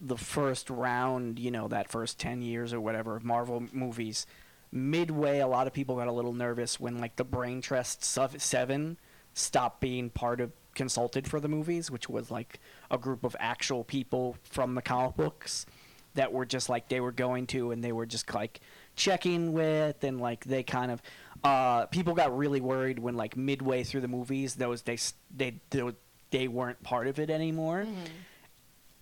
the first round, you know, that first ten years or whatever of Marvel movies, midway, a lot of people got a little nervous when like the Brain Trust Sev- Seven stopped being part of consulted for the movies, which was like a group of actual people from the comic books that were just like they were going to and they were just like checking with and like they kind of uh, people got really worried when like midway through the movies those they they they, they weren't part of it anymore.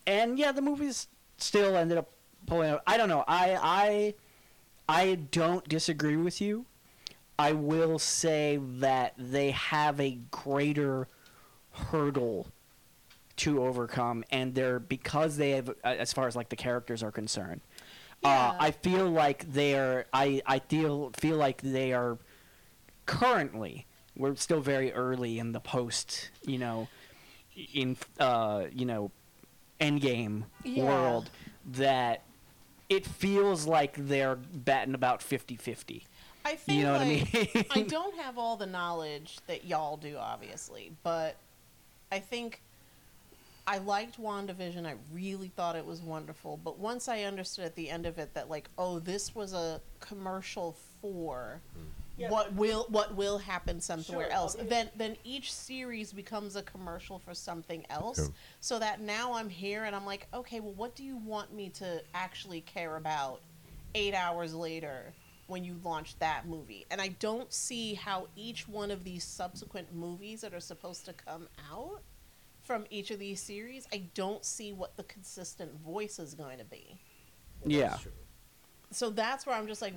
And yeah the movies still ended up pulling out. I don't know. I i i don't disagree with you i will say that they have a greater hurdle to overcome and they're because they have uh, as far as like the characters are concerned uh, Yeah. i feel like they're i i feel feel like they are currently we're still very early in the post you know in uh you know endgame Yeah. world that it feels like they're batting about 50-50 I feel You know what I mean? I don't have all the knowledge that y'all do, obviously, but I think I liked WandaVision. I really thought it was wonderful. But once I understood at the end of it that, like, oh, this was a commercial for hmm. What will what will happen somewhere Sure, else, then then each series becomes a commercial for something else. Yeah. So that now I'm here and I'm like, okay, well, what do you want me to actually care about eight hours later when you launch that movie? And I don't see how each one of these subsequent movies that are supposed to come out from each of these series, I don't see what the consistent voice is going to be. yeah So that's where I'm just like,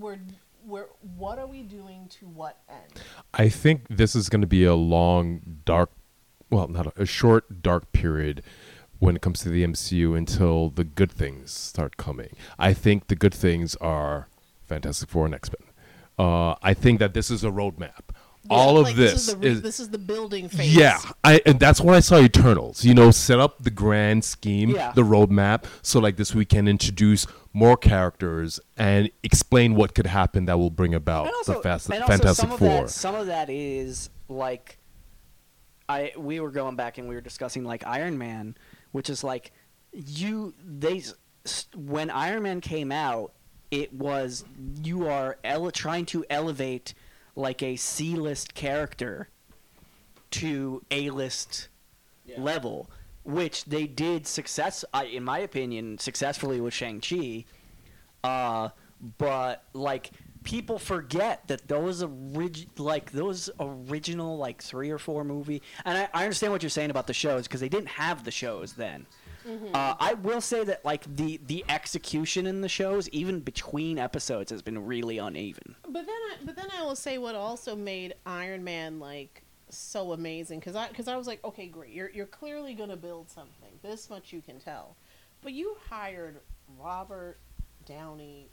we're we're what are we doing to what end? I think this is going to be a long, dark, well, not a, a short, dark period when it comes to the MCU until the good things start coming. I think the good things are Fantastic Four and X Men. Uh, I think that this is a roadmap. All of Like, this, is the, is this is the building phase. yeah, I and that's why I saw Eternals. You know, set up the grand scheme, Yeah. the roadmap, so like this we can introduce more characters and explain what could happen that will bring about also, the fast, Fantastic some Four. Of that, some of that is like, I we were going back and we were discussing like Iron Man, which is like, you they s- s- when Iron Man came out, it was you are ele- trying to elevate like a C list character to A list level, which they did success, I in my opinion, successfully with Shang Chi. Uh, but like people forget that those orig- like those original like three or four movie, and I, I understand what you're saying about the shows because they didn't have the shows then. Uh, I will say that like the the execution in the shows, even between episodes, has been really uneven. But then, I, but then I will say what also made Iron Man like so amazing because I because I was like, okay, great, you're you're clearly gonna build something. This much you can tell, but you hired Robert Downey.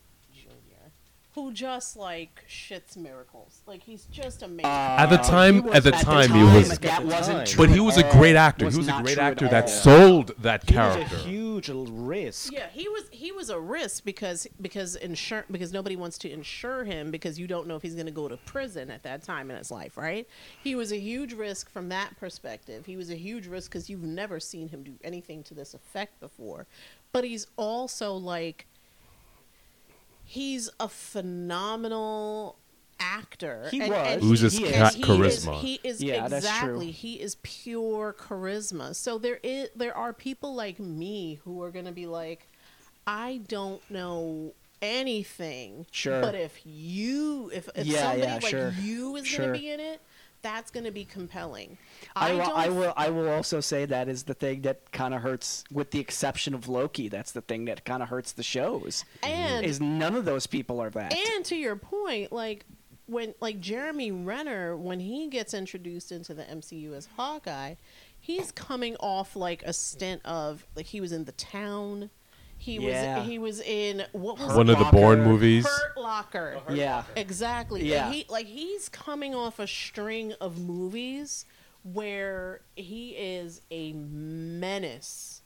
Who just like shits miracles. Like he's just amazing. At the Uh, time- was- at the time, he was- that wasn't true but he was a great actor. Was he was a great actor that all. sold that He character. was a huge risk. Yeah, he was he was a risk because because insure because nobody wants to insure him because you don't know if he's going to go to prison at that time in his life, right? He was a huge risk from that perspective. He was a huge risk because you've never seen him do anything to this effect before. But he's also like he's a phenomenal actor. He and, was. and Oozes he, ca- and he charisma. Is, he is Yeah, that's true. exactly. He is pure charisma. So there is there are people like me who are going to be like, I don't know anything. Sure. But if you, if, if Yeah, somebody yeah, like sure. you is Sure. going to be in it, that's going to be compelling. I, will, I will. I will also say that is the thing that kind of hurts. With the exception of Loki, that's the thing that kind of hurts the shows. And is none of those people are that. And to your point, like when like Jeremy Renner, when he gets introduced into the MCU as Hawkeye, he's coming off like a stint of like he was in the town. He Yeah. was he was in what was One it? of the Bourne movies. Hurt Locker. yeah, Exactly. Yeah. He like he's coming off a string of movies where he is a menace.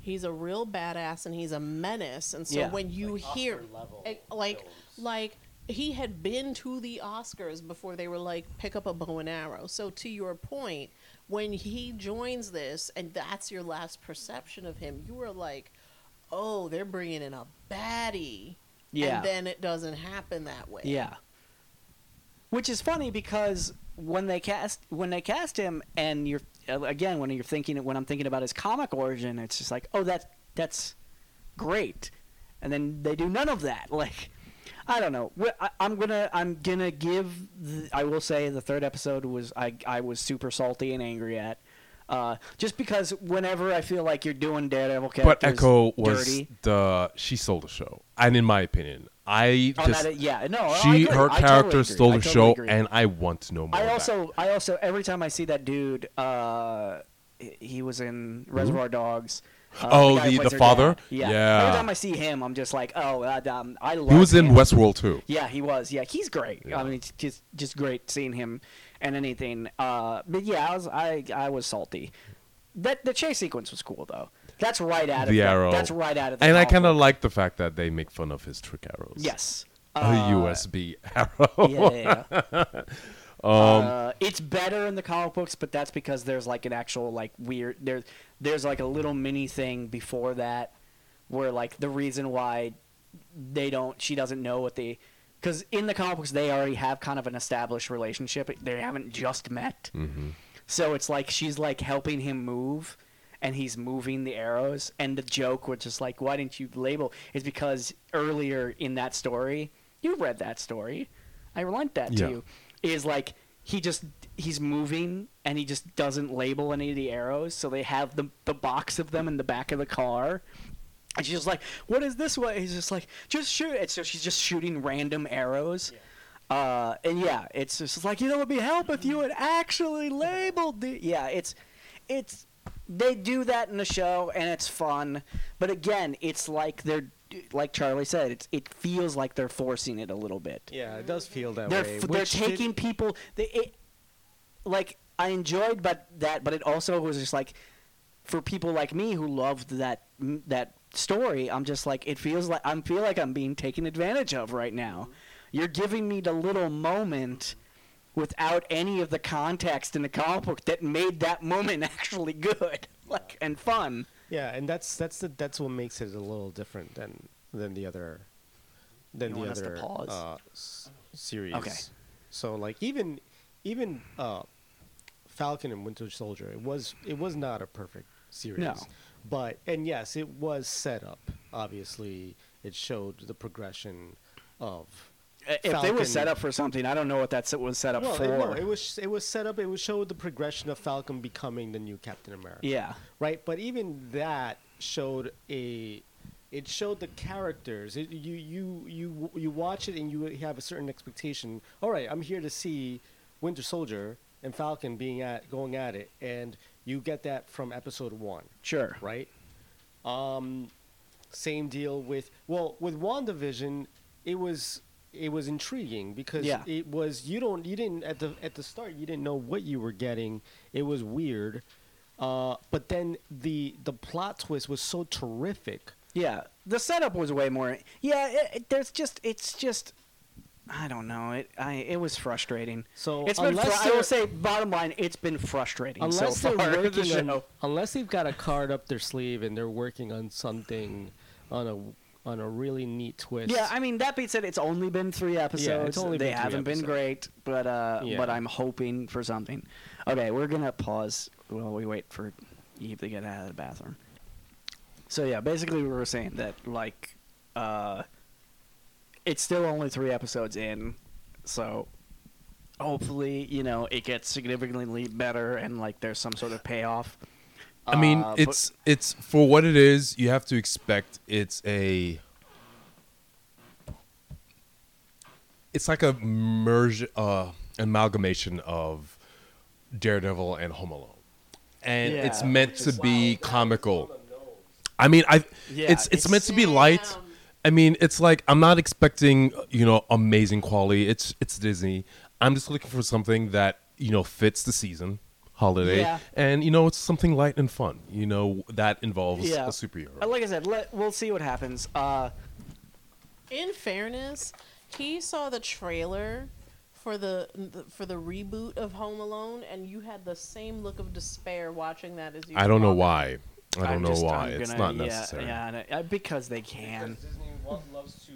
He's a real badass and he's a menace. And so Yeah. when you Like hear Oscar-level eh, like films. like he had been to the Oscars before they were like pick up a bow and arrow. So to your point, when he joins this and that's your last perception of him, you were like, "Oh, they're bringing in a baddie." Yeah. And then it doesn't happen that way. Yeah. Which is funny because when they cast when they cast him and you're again when you're thinking when I'm thinking about his comic origin it's just like oh that that's great and then they do none of that like I don't know I, I'm gonna I'm gonna give the, I will say the third episode was I I was super salty and angry at uh, just because whenever I feel like you're doing Daredevil characters But Echo was dirty the she stole the show, and in my opinion, I Oh, just that- yeah no I she her I character totally stole I the totally show, agree. and I want to know more. I also. I also, every time I see that dude, uh, he- was in Reservoir Dogs. Uh, Oh, who the- the father? Yeah. Yeah. Every time I see him, I'm just like, oh, uh, um, I love. he was in. Westworld too. Yeah, he was. Yeah, he's great. Yeah. I mean, it's just just great seeing him and anything. Uh, but yeah, I was I I was salty. That the chase sequence was cool though. That's right out of The arrow. That's right out of the. And I kind of like the fact that they make fun of his trick arrows. Yes. a Uh, USB arrow. Yeah, yeah, yeah. um, uh, it's better in the comic books, but that's because there's like an actual like weird there. There's like a little mini thing before that, where like the reason why they don't, she doesn't know what they, because in the comic books they already have kind of an established relationship. They haven't just met, mhm. so it's like she's like helping him move. And he's moving the arrows, and the joke, which is like, why didn't you label? Is because earlier in that story, you read that story. I lent that to you. Is like he just he's moving and he just doesn't label any of the arrows, so they have the the box of them in the back of the car. And she's just like, "What is this way?" He's just like, "Just shoot it." So she's just shooting random arrows. Uh, and yeah, it's just like you know, it'd be help if you had actually labeled the. Yeah, it's, it's, they do that in the show and it's fun, but again, it's like they're, like Charlie said, it's it feels like they're forcing it a little bit Yeah, it does feel that they're way. f- they're taking people. They, it, like I enjoyed, but that, but it also was just like for people like me who loved that that story. I'm just like it feels like I'm feel like I'm being taken advantage of right now. You're giving me the little moment without any of the context in the comic book that made that moment actually good, like and fun. Yeah, and that's that's the that's what makes it a little different than than the other than You the want us to other uh, s- series. Okay. So like even even uh, Falcon and Winter Soldier, it was it was not a perfect series. No. But and yes, it was set up. Obviously, it showed the progression of. If they Falcon- was set up for something, I don't know what that was set up Well, for. it, no, it was it was set up. It was showed the progression of Falcon becoming the new Captain America yeah, right? But even that showed a, it showed the characters. It, you you you you watch it and you have a certain expectation. All right, I'm here to see Winter Soldier and Falcon being at going at it, and you get that from episode one, sure. right? Um, same deal with well with WandaVision, it was it was intriguing because Yeah. it was you don't you didn't at the at the start you didn't know what you were getting. It was weird. Uh, but then the the plot twist was so terrific. Yeah, the setup was way more. Yeah, it, it, there's just it's just I don't know. It I it was frustrating. So It's been. unless Fr- I will say, bottom line, it's been frustrating unless so far. they're the working on, show. unless they've got a card up their sleeve and they're working on something on a on a really neat twist. Yeah, I mean that being said, it's only been three episodes. only they been three haven't been episodes. great, but uh, Yeah. but I'm hoping for something. Okay, we're gonna pause while we wait for Yves to get out of the bathroom. So yeah, basically we were saying that like, uh, it's still only three episodes in, so hopefully you know it gets significantly better and like there's some sort of payoff. I mean, Uh, but- it's it's for what it is. You have to expect it's a. It's like a merge, uh, amalgamation of Daredevil and Home Alone, and it's meant to be comical. I mean, I Yeah, it's, it's it's- meant to be light. Damn. I mean, it's like I'm not expecting you know amazing quality. It's it's Disney. I'm just looking for something that you know fits the season, holiday, Yeah. and you know it's something light and fun. You know that involves Yeah. a superhero. Uh, Like I said, let, we'll see what happens. Uh, In fairness, he saw the trailer for the, the for the reboot of Home Alone, and you had the same look of despair watching that as you. I don't know why. I don't I'm know just- why. I'm it's not necessary. Yeah, and, uh, because they can. Because Disney wa- loves to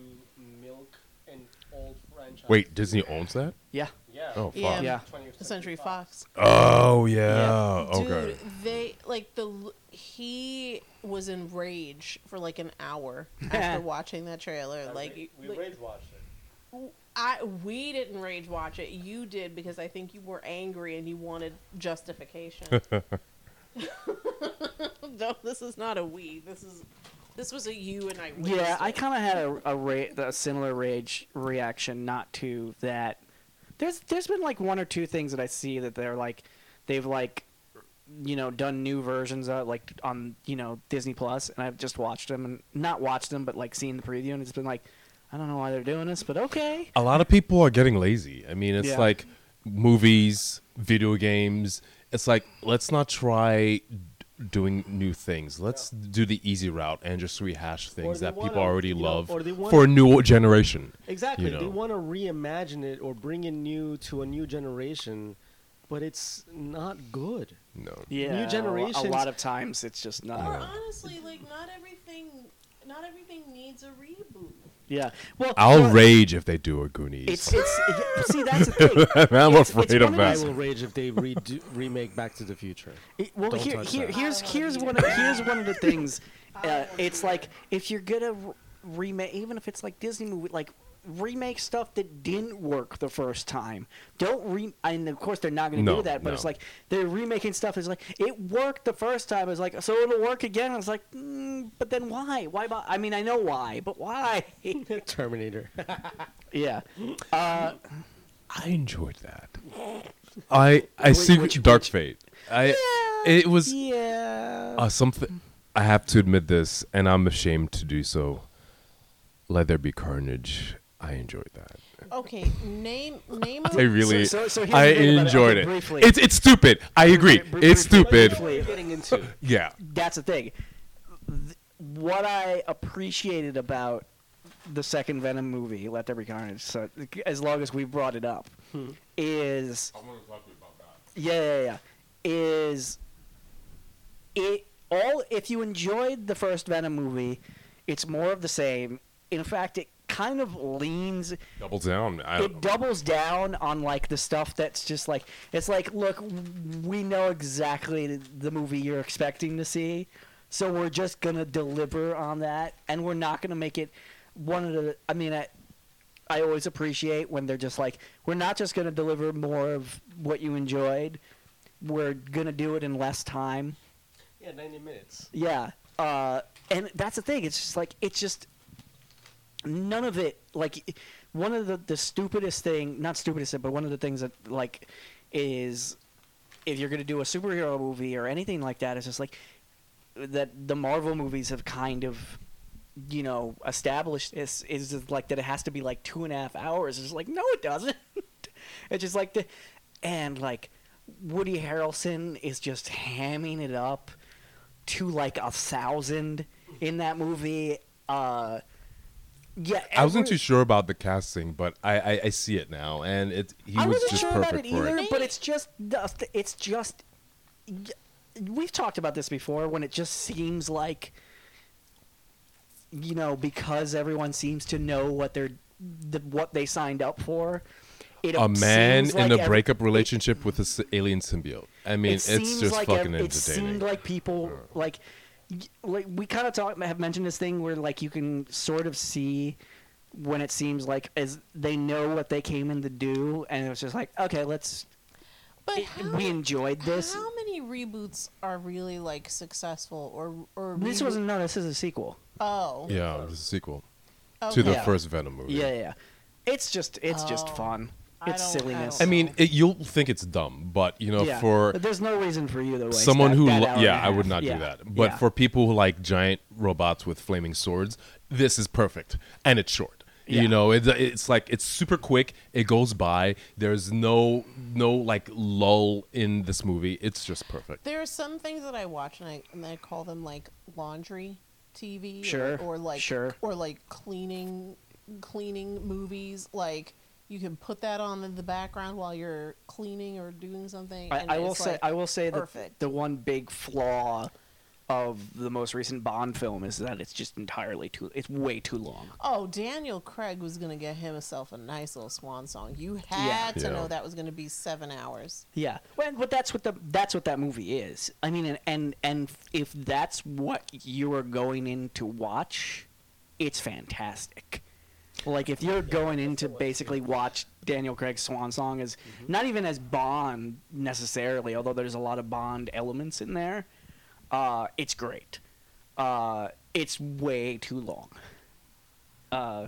milk an old franchise. Wait, Disney owns that? Yeah. Yeah. Oh, fuck. Yeah, Yeah. 20th the Century Fox. Oh yeah. Dude, Okay. they like the l- he was in rage for like an hour after watching that trailer. Like, we, we like, rage watched it. I we didn't rage watch it. You did because I think you were angry and you wanted justification. no, this is not a we. This is this was a you and I. Yeah, witnessed I kind of had a, a, ra- a similar rage reaction, not to that. There's there's been like one or two things that I see that they're like, they've like, you know, done new versions of like on you know Disney Plus, and I've just watched them and not watched them, but like seen the preview, and it's been like, I don't know why they're doing this, but okay. A lot of people are getting lazy. I mean, it's Yeah. like movies, video games. It's like let's not try d- doing new things. Let's do the easy route and just rehash things that people wanna, already you know, love wanna- for a new generation. Exactly. You They want to reimagine it or bring in new to a new generation, but it's not good. No. Yeah, New generation. a lot of times it's just not. Or honestly, like not everything, not everything needs a reboot. Yeah, well, I'll you know, rage if they do a Goonies. It's it's yeah, see that's the thing. I'm It's- afraid it's of that. I will rage if they redo, remake Back to the Future. It- well, Don't here, touch here, that. here's here's one of here's one of the things. Uh, it's like if you're gonna remake, even if it's like Disney movie, like remake stuff that didn't work the first time. Don't re. And of course they're not gonna No, do that, but no. it's like they're remaking stuff. It's like it worked the first time. It's like so it'll work again. It's like, mm, but then why? Why? bo- I mean, I know why, but why? Terminator. yeah. Uh, I enjoyed that. I I see which- Dark which- Fate. I it was yeah. uh, something. I have to admit this, and I'm ashamed to do so. Let there be carnage. I enjoyed that. Okay, name name. a- I really, so- so here's I the thing about it. enjoyed it. briefly. It's it's stupid. I agree. br- it's briefly- stupid. briefly. what are you getting into? Yeah. that's the thing. Th- what I appreciated about the second Venom movie, Let There Be Carnage, so as long as we brought it up, hmm. is yeah, yeah, yeah, is it all? If you enjoyed the first Venom movie, it's more of the same. In fact, it kind of leans Double down. I, it doubles down on like the stuff that's just like it's like look we know exactly the movie you're expecting to see so we're just gonna deliver on that and we're not gonna make it one of the i mean i i always appreciate when they're just like we're not just gonna deliver more of what you enjoyed we're gonna do it in less time Yeah, 90 minutes. yeah. Uh, and that's the thing. It's just like it's just none of it. Like one of the the stupidest thing, not stupidest, but one of the things that like is if you're gonna do a superhero movie or anything like that, it's just like that the Marvel movies have kind of you know established is is like that it has to be like two and a half hours. It's like no, it doesn't. it's just like the and like Woody Harrelson is just hamming it up to like a thousand in that movie. Uh, yeah, I wasn't too sure about the casting, but I, I, I see it now, and it he I was wasn't just sure about perfect it for either, it. but it's just the- it's just we've talked about this before when it just seems like you know because everyone seems to know what they're the, what they signed up for. It A man seems in like a every- breakup relationship with an alien symbiote. I mean, it it's just like fucking ev- entertaining. It seemed like people like y- like we kind of talk have mentioned this thing where like you can sort of see when it seems like as they know what they came in to do, and it was just like okay, let's. But it- how, we enjoyed this. How many reboots are really like successful or or This reboot- wasn't no. This is a sequel. Oh, yeah, it's a sequel okay. to the Yeah. first Venom movie. Yeah, yeah. yeah. It's just it's just Oh. fun. I It's I silliness. I don't mean, it, you'll think it's dumb, but you know, yeah. for but there's no reason for you to waste someone that, who, that lo- hour and yeah, a I would not Yeah. do that. But Yeah. for people who like giant robots with flaming swords, this is perfect, and it's short. Yeah. You know, it, it's like it's super quick. It goes by. There's no no like lull in this movie. It's just perfect. There are some things that I watch and I and I call them like laundry TV, or- or, like sure. or like cleaning cleaning movies. Like you can put that on in the background while you're cleaning or doing something. I, and I will it's, say like, I will say that the one big flaw of the most recent Bond film is that it's just entirely too it's way too long. Oh, Daniel Craig was gonna get himself a nice little swan song. You had to Yeah. know that was gonna be seven hours. Yeah, well, but that's what the that's what that movie is. I mean, and and, and if that's what you are going in to watch, it's fantastic. Like if you're going in to basically watch Daniel Craig's Swan Song as not even as Bond necessarily, although there's a lot of Bond elements in there, uh, it's great. Uh, it's way too long. Uh,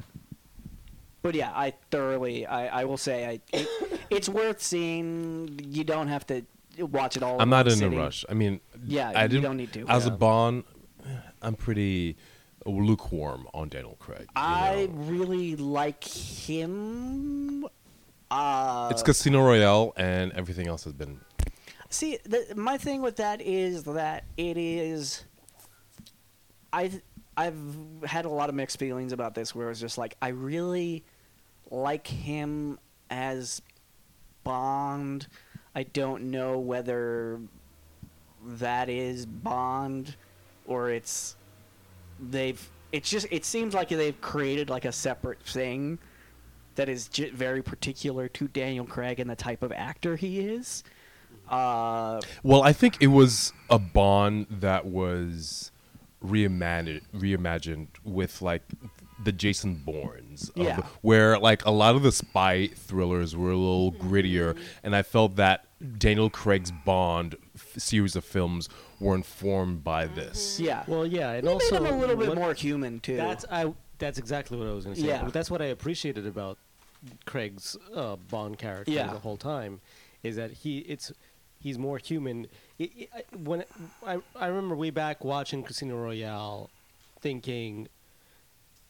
but yeah, I thoroughly, I, I will say, I it, it's worth seeing. You don't have to watch it all. I'm not one in a sitting. rush. I mean, Yeah, I you didn't, don't need to. As a Yeah. Bond, I'm pretty lukewarm on Daniel Craig. I know. really like him. Uh, it's Casino Royale, and everything else has been. See, the, my thing with that is that it is. I I've had a lot of mixed feelings about this, where it's just like I really like him as Bond. I don't know whether that is Bond or it's they've. It's just it seems like they've created like a separate thing that is j- very particular to Daniel Craig and the type of actor he is. Uh, Well, I think it was a Bond that was reimagined, reimagined with like the Jason Bournes, of Yeah. the- where like a lot of the spy thrillers were a little grittier, and I felt that Daniel Craig's Bond f- series of films were informed by this. yeah. Well, yeah, and They also made him a little bit what- more human too. That's I. That's exactly what I was going to say. Yeah. That's what I appreciated about Craig's uh, Bond character Yeah. the whole time, is that he it's he's more human. It, it, I- when I I remember way back watching Casino Royale, thinking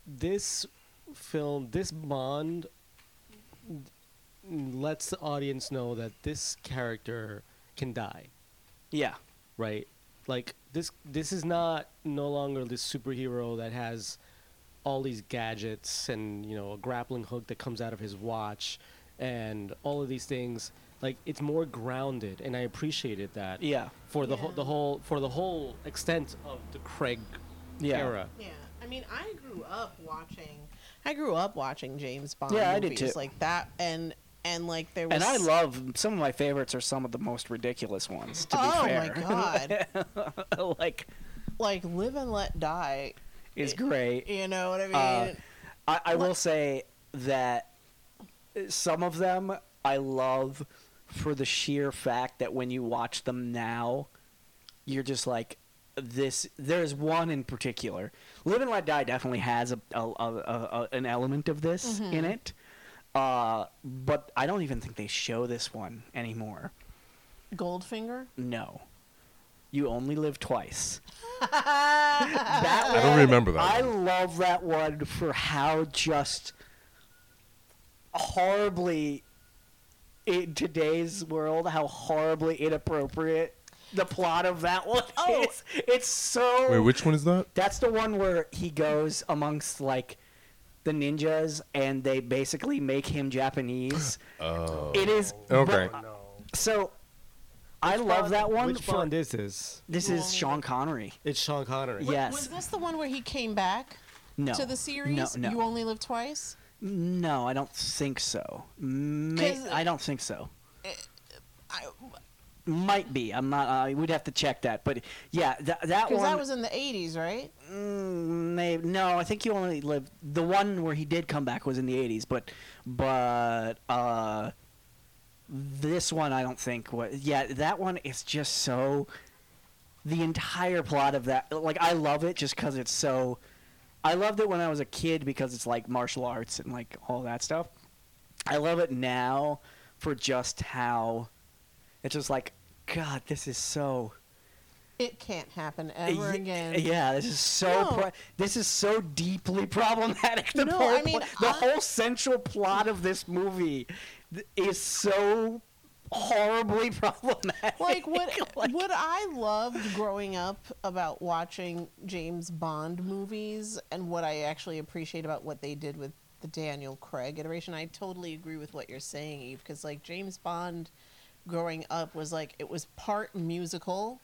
this film, this Bond lets the audience know that this character can die yeah. right? Like this this is not no longer this superhero that has all these gadgets and you know a grappling hook that comes out of his watch and all of these things. Like it's more grounded, and I appreciated that. Yeah. For the whole the whole for the whole extent of the Craig Yeah. era. Yeah, I mean, I grew up watching. I grew up watching James Bond. Yeah, I did movies too. like that, and and like there was. And I love some of my favorites are some of the most ridiculous ones. To be Oh fair, my god! like like Live and Let Die. is great. You know what I mean? Uh, I, I will say that some of them I love for the sheer fact that when you watch them now, you're just like this. There's one in particular. Live and Let Die definitely has a, a, a, a an element of this in it, uh, but I don't even think they show this one anymore. Goldfinger. No. You only live twice. that I don't remember that I one. love that one for how just horribly in today's world, how horribly inappropriate the plot of that one Oh. is. It's so Wait, which one is that? that's the one where he goes amongst like the ninjas and they basically make him Japanese. Oh. It is Okay. but- oh, so I love that one Which for Bond is this? this is Sean Connery. It's Sean Connery. Yeah. Yes. Was this the one where he came back No. to the series? No, no. You only live twice. No, I don't think so. May, 'Cause- I don't think so. I, Might be. I'm not. Uh, we'd have to check that. But yeah, that that because that was in the '80s, right? mm, maybe, no, I think you only lived. The one where he did come back was in the 80s, but but uh, this one I don't think was. Yeah, that one is just so. The entire plot of that, like, I love it just because it's so. I loved it when I was a kid because it's like martial arts and like all that stuff. I love it now for just how it's just like God, this is so It can't happen ever again. Yeah, this is so No. pro- this is so deeply problematic. The, No, whole I mean, the I- whole central plot of this movie th- is so horribly problematic. like what Like, what I loved growing up about watching James Bond movies and what I actually appreciate about what they did with the Daniel Craig iteration. I totally agree with what you're saying, Yves, because like James Bond growing up was like it was part musical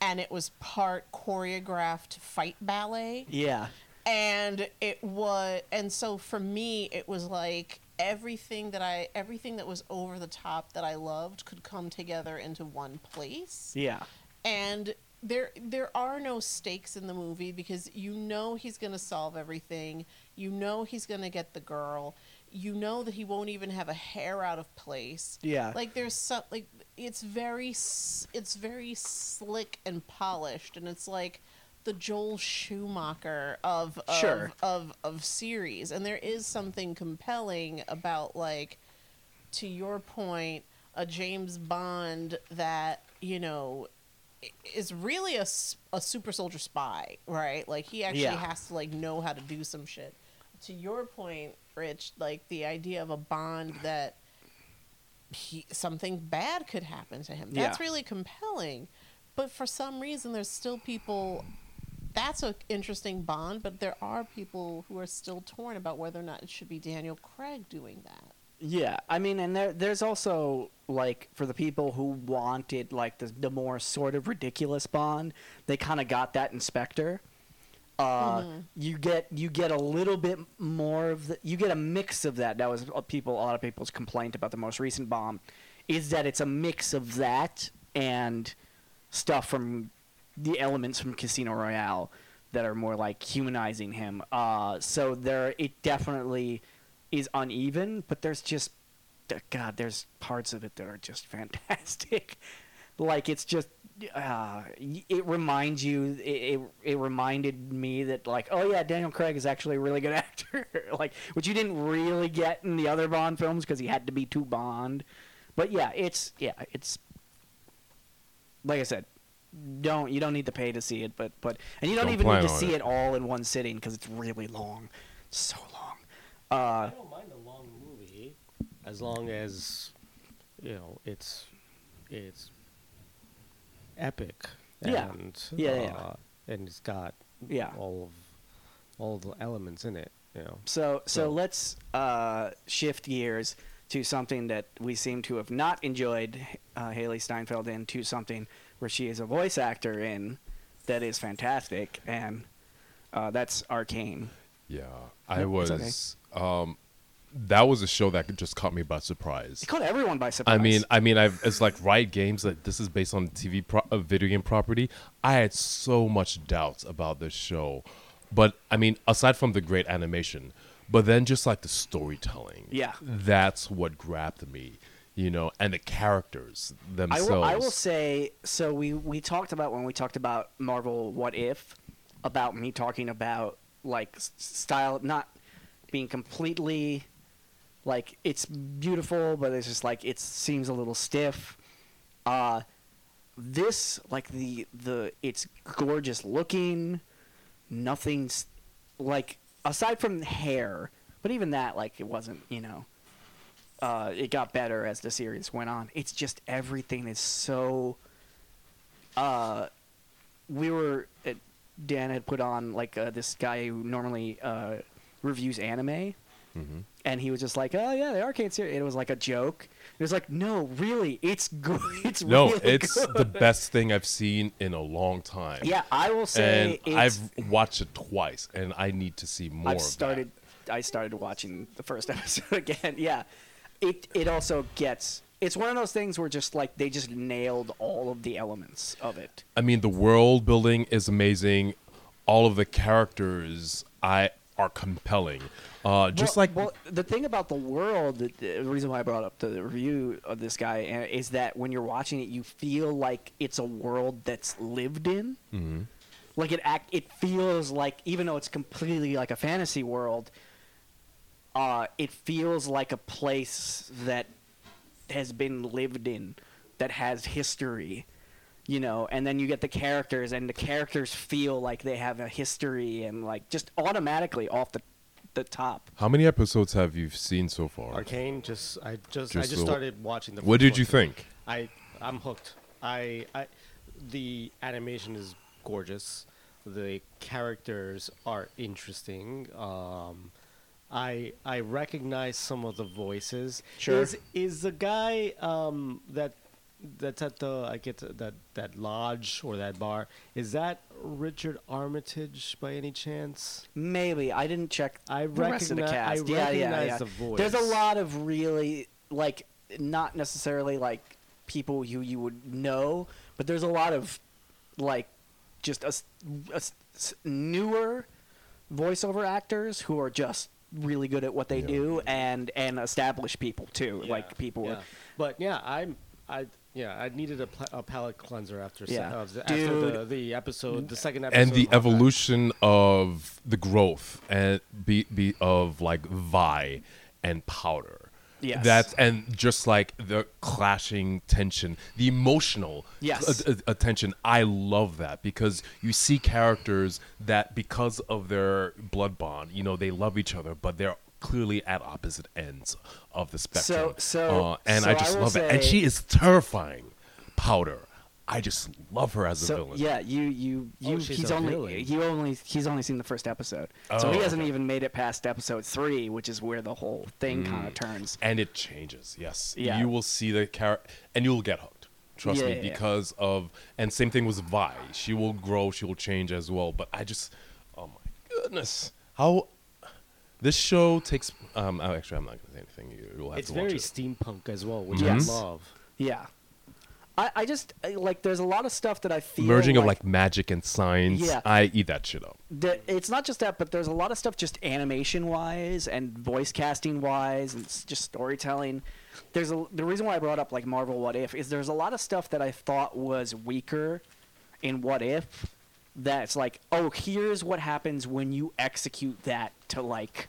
and it was part choreographed fight ballet. Yeah, and it was and so for me it was like everything that i everything that was over the top that i loved could come together into one place. Yeah, and there there are no stakes in the movie because you know he's going to solve everything. You know he's going to get the girl you know that he won't even have a hair out of place yeah. like there's some like it's very it's very slick and polished and it's like the Joel Schumacher of of, Sure. of of series and there is something compelling about like to your point a James Bond that you know is really a, a super soldier spy right like he actually Yeah. has to like know how to do some shit to your point rich like the idea of a bond that he something bad could happen to him. That's Yeah. really compelling. But for some reason there's still people that's an interesting bond, but there are people who are still torn about whether or not it should be Daniel Craig doing that. Yeah, I mean, and there, there's also like for the people who wanted like the the more sort of ridiculous Bond, they kind of got that in Uh, You get you get a little bit more of the you get a mix of that. That was people a lot of people's complaint about the most recent bomb, is that it's a mix of that and stuff from the elements from Casino Royale that are more like humanizing him. Uh, so there, it definitely is uneven, but there's just, God, there's parts of it that are just fantastic. like it's just, uh, it reminds you, it, it, it reminded me that like, oh yeah, Daniel Craig is actually a really good actor. like, which you didn't really get in the other Bond films because he had to be too Bond. But yeah, it's yeah, it's like I said, don't you don't need to pay to see it, but but and you don't, Don't even need to see it. it. all in one sitting because it's really long, it's so long. I Uh, don't mind a long movie as long as you know it's it's epic. Yeah. And, Yeah, yeah. uh, And it's got Yeah. all of all the elements in it. You know. so so So- let's uh, shift gears to something that we seem to have not enjoyed uh, Hailee Steinfeld in to something where she is a voice actor in that is fantastic, and uh, that's Arcane. Yeah, I Nope, it's was. Um, that was a show that just caught me by surprise. It caught everyone by surprise. I mean, I mean, I've it's like Riot Games Like this is based on TV pro- a video game property. I had so much doubts about this show, but I mean, aside from the great animation, but then just like the storytelling, Yeah. that's what grabbed me, you know, and the characters I themselves. will, I will say so we we talked about when we talked about Marvel What If about me talking about like style not being completely like it's beautiful but it's just like it seems a little stiff uh this like the the it's gorgeous looking nothing's like aside from hair but even that like it wasn't you know uh, it got better as the series went on. It's just everything is so. Uh, we were uh, Dan had put on like uh, this guy who normally uh, reviews anime, Mhm. And he was just like, "Oh yeah, the arcade series." It was like a joke. It was like, "No, really, it's good. It's No, really it's good." the best thing I've seen in a long time. Yeah, I will and say it's, I've watched it twice, and I need to see more. I've of that. started. I started watching the first episode again. Yeah, it it also gets. It's one of those things where just like they just nailed all of the elements of it. I mean, the world building is amazing. All of the characters I are compelling. Uh, just well, like well, the thing about the world, the, the reason why I brought up the review of this guy uh, is that when you're watching it, you feel like it's a world that's lived in. Mhm. Like it act, it feels like even though it's completely like a fantasy world, uh, it feels like a place that has been lived in, that has history, you know, and then you get the characters, and the characters feel like they have a history, and like just automatically off the the top. How many episodes have you seen so far? Arcane. Just I just, I Just just the- started watching the. What did you one. think? I I'm hooked. I I the animation is gorgeous. The characters are interesting. Um, I I recognize some of the voices. Sure. Is is the guy um that that's at the uh, I get that that lodge or that bar? Is that Richard Armitage by any chance? Maybe I didn't check I the rest of the recogni- I cast. yeah, yeah, recognize yeah. the voice. There's a lot of really like not necessarily like people who you would know, but there's a lot of like just a, s- a s- s- newer voiceover actors who are just really good at what they Yeah. do and and established people too yeah. like people Yeah. But yeah, I'm I yeah I needed a, pla- a palate cleanser after se- Yeah. uh, the- after Dude. the, the episode the second episode and the of Hawkeye. evolution of the growth and be, be of like Vi and Powder. Yes. That's and just like the clashing tension, the emotional Yes. a- a- attention. I love that because you see characters that because of their blood bond, you know, they love each other, but they're clearly at opposite ends of the spectrum. so- uh, and so I I just will love it. And she is terrifying. Powder. I just love her as a So villain. yeah, you you you Oh, he's only villain. you only he's only seen the first episode, so Oh, he hasn't okay. even made it past episode three, which is where the whole thing kind of turns. and it changes. Yes, Yeah. you will see the character, and you'll get hooked. Trust Yeah, me, yeah, yeah. because of and same thing with Vi. She will grow, she will change as well. But I just, oh my goodness, how this show takes. Um, oh, actually, I'm not going to say anything. You, you'll have it's to very watch it. steampunk as well, which Yes. I love. Yeah, I I just I- like there's a lot of stuff that I feel Merging of like magic and science. Yeah. I eat that shit up. that it's not just that, but there's a lot of stuff just animation wise and voice casting wise and s- just storytelling. There's a the reason why I brought up like Marvel What If is there's a lot of stuff that I thought was weaker in What If that's like oh here's what happens when you execute that to like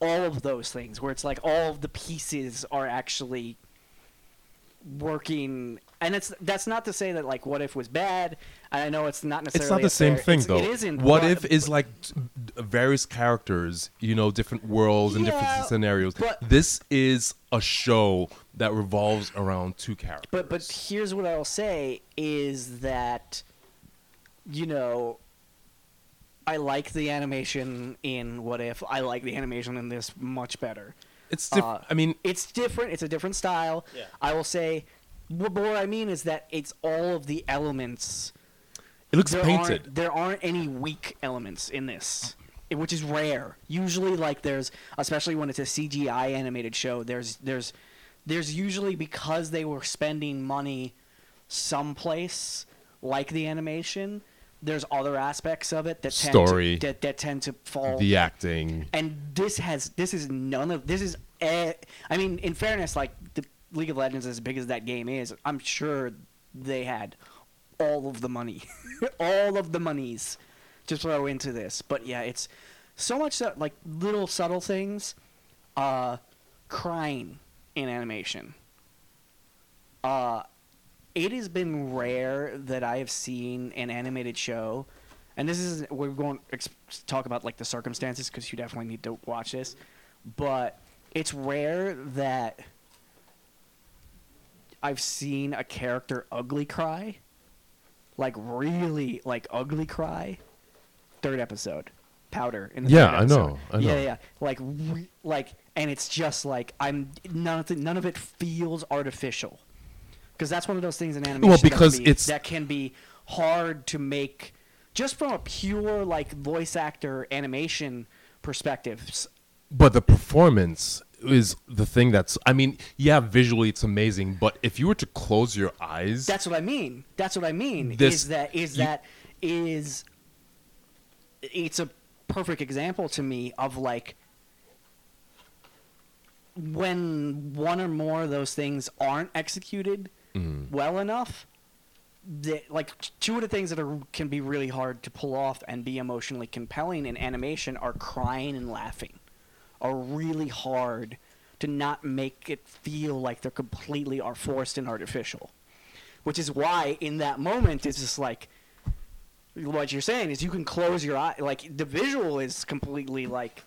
all of those things where it's like all of the pieces are actually working and it's that's not to say that like what if was bad i know it's not necessarily It's not the same fair- thing though. it isn't what if is like various characters, you know, different worlds and Yeah, different scenarios. but- this is a show that revolves around two characters. But but here's what I'll say is that you know I like the animation in What If. I like the animation in this much better. it's different. uh, I mean, It's different. It's a different style. Yeah. I will say what, but what I mean is that it's all of the elements it looks there painted. Aren't, there aren't any weak elements in this, which is rare. Usually, like there's, especially when it's a CGI animated show, there's there's there's usually because they were spending money someplace like the animation. There's other aspects of it that tend Story. to, that, that tend to fall The acting. and this has this is none of this is eh, I mean in fairness like the League of Legends as big as that game is I'm sure they had all of the money all of the monies to throw into this but yeah it's so much that like little subtle things uh crying in animation uh it has been rare that I have seen an animated show, and this is we're going to ex- talk about like the circumstances because you definitely need to watch this, but it's rare that I've seen a character ugly cry, like really like ugly cry. Third episode, powder in the Yeah, I know, I Yeah, know. yeah, like re- like, and it's just like I'm none of it, none of it feels artificial because that's one of those things in animation. Well, that can because be- it's- that can be hard to make just from a pure like voice actor animation perspective. But the performance is the thing that's. I mean, yeah, visually it's amazing, but if you were to close your eyes, That's what I mean. That's what I mean. This- is that is you- that is it's a perfect example to me of like when one or more of those things aren't executed Mhm. well enough that like two of the things that are can be really hard to pull off and be emotionally compelling in animation are crying and laughing are really hard to not make it feel like they're completely are forced and artificial which is why in that moment it's just like what you're saying is you can close your eye like the visual is completely like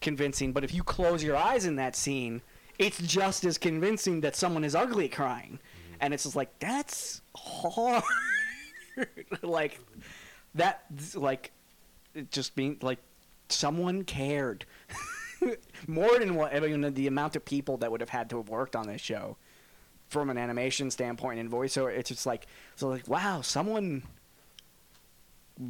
convincing but if you close your eyes in that scene it's just as convincing that someone is ugly crying and it's just like that's hard like that like it just being like someone cared more than what I mean the amount of people that would have had to have worked on this show from an animation standpoint and voiceover it's just like so like wow someone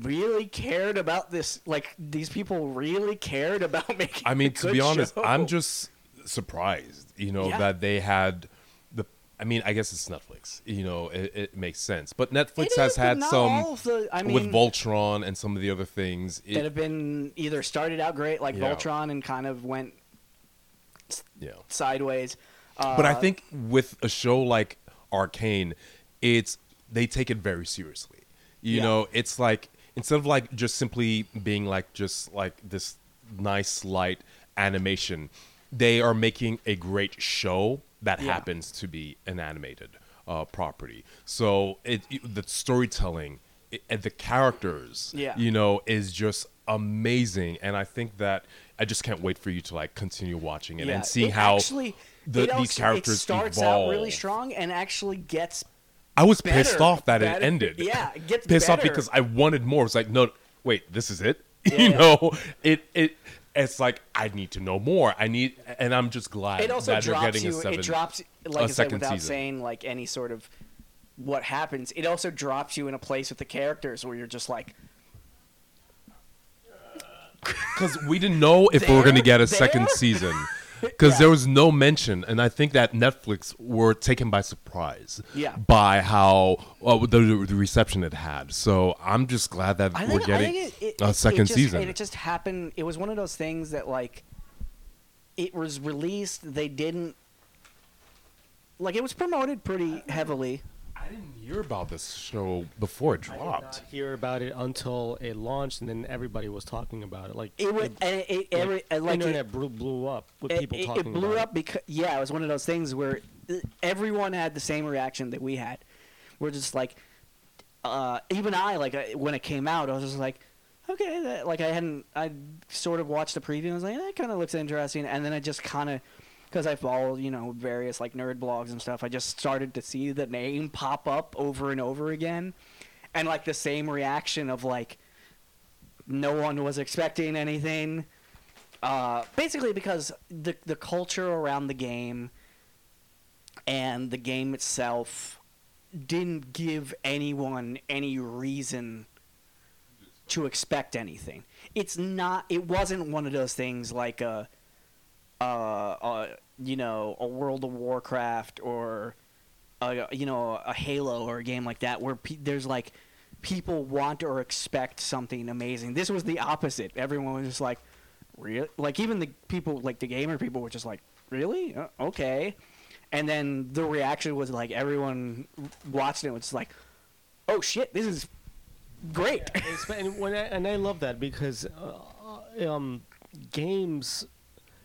really cared about this like these people really cared about making i mean, to be honest, show. I'm just surprised, you know, Yeah. that they had the. I mean, I guess it's Netflix. You know, it, it makes sense. But Netflix has had some the- I with Voltron and some of the other things. It, that have been either started out great like Yeah. Voltron and kind of went yeah. sideways uh, But I think with a show like Arcane, it's they take it very seriously. You Yeah. know, it's like instead of like just simply being like just like this nice light animation, they are making a great show that Yeah. happens to be an animated uh, property. So it, it- the storytelling it, and the characters, Yeah. you know, is just amazing. And I think that I just can't wait for you to like continue watching it yeah, and seeing it how actually, the, it these characters it starts evolve. out really strong and actually gets I was pissed off that better. it ended. Yeah, it gets pissed off because I wanted more. It's like, no, wait, this is it. Yeah, you know, it it. It's like I need to know more. I need, and I'm just glad it also that drops getting you a seven. it drops like a I said without season. saying like any sort of what happens it also drops you in a place with the characters where you're just like because we didn't know if we were going to get a second season because Yeah. there was no mention and i think that netflix were taken by surprise Yeah. by how uh, the, the reception it had so i'm just glad that I we're getting it, it, a second it just, season it just happened it was one of those things that like it was released they didn't like it was promoted pretty heavily i didn't hear about this show before it I did dropped not hear about it until it launched, and then everybody was talking about it. Like it was it- and it, it, like, every, and, like it- blew, blew up with it, people it, talking it blew about up because yeah, it was one of those things where everyone had the same reaction that we had. We're just like, uh, even I like I, when it came out, I was just like, okay, that, like I hadn't, I sort of watched the preview. and I was like, that kind of looks interesting, and then I just kind of. Because I follow, you know, various like nerd blogs and stuff, I just started to see the name pop up over and over again, and like the same reaction of like, no one was expecting anything. Uh, basically, because the the culture around the game and the game itself didn't give anyone any reason to expect anything. It's not. It wasn't one of those things like a, uh, uh, you know, a World of Warcraft or, a, you know, a Halo or a game like that where pe- there's like people want or expect something amazing. This was the opposite. Everyone was just like, really? Like even the people, like the gamer people, were just like, really? Uh, okay. And then the reaction was like everyone watched it was like, oh shit, this is great. It's- and, I, and I love that because uh, um, games,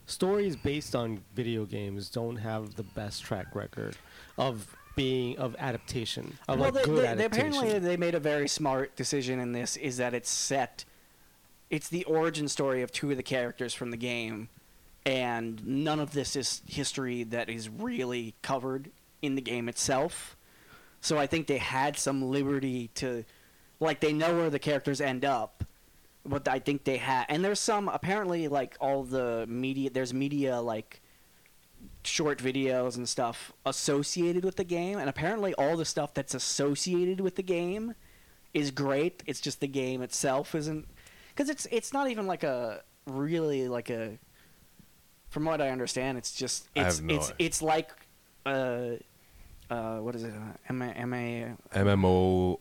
stories based on video games don't have the best track record of being of adaptation of well, like they, good they, they adaptation. apparently they made a very smart decision in this. Is that it's set, it's the origin story of two of the characters from the game, and none of this is history that is really covered in the game itself. So I think they had some liberty to, like, they know where the characters end up, but I think they had, and there's some apparently like all the media. There's media like short videos and stuff associated with the game, and apparently all the stuff that's associated with the game is great. It's just the game itself isn't, because it's it's not even like a really like a. From what I understand, it's just I it's have no it's idea. it's like, uh, uh, what is it? Uh, M A M A. MMO,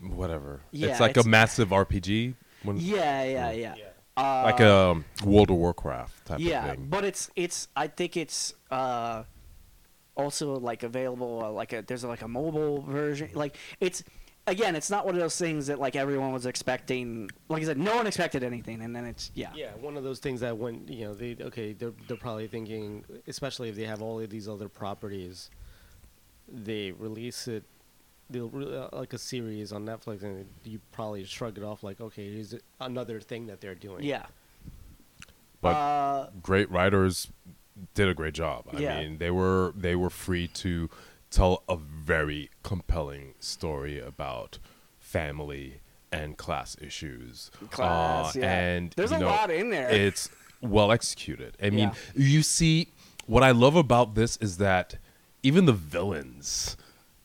whatever. Yeah, it's like it's- a massive RPG. When, Yeah, yeah, yeah. Uh, Like a World of Warcraft type yeah, of thing. but it's it's. I think it's uh, also like available. Uh, like a there's like a mobile version. Like it's again, it's not one of those things that like everyone was expecting. Like I said, no one expected anything, and then it's yeah. Yeah, one of those things that when you know they okay they're they're probably thinking, especially if they have all of these other properties, they release it, they'll re- uh, like a series on Netflix, and you probably shrug it off like, okay, here's another thing that they're doing. Yeah. But uh, great writers did a great job. I Yeah. mean, they were they were free to tell a very compelling story about family and class issues. Class, Uh, yeah. And There's you a know, lot in there. It's well executed. I mean, Yeah. you see, what I love about this is that even the villains,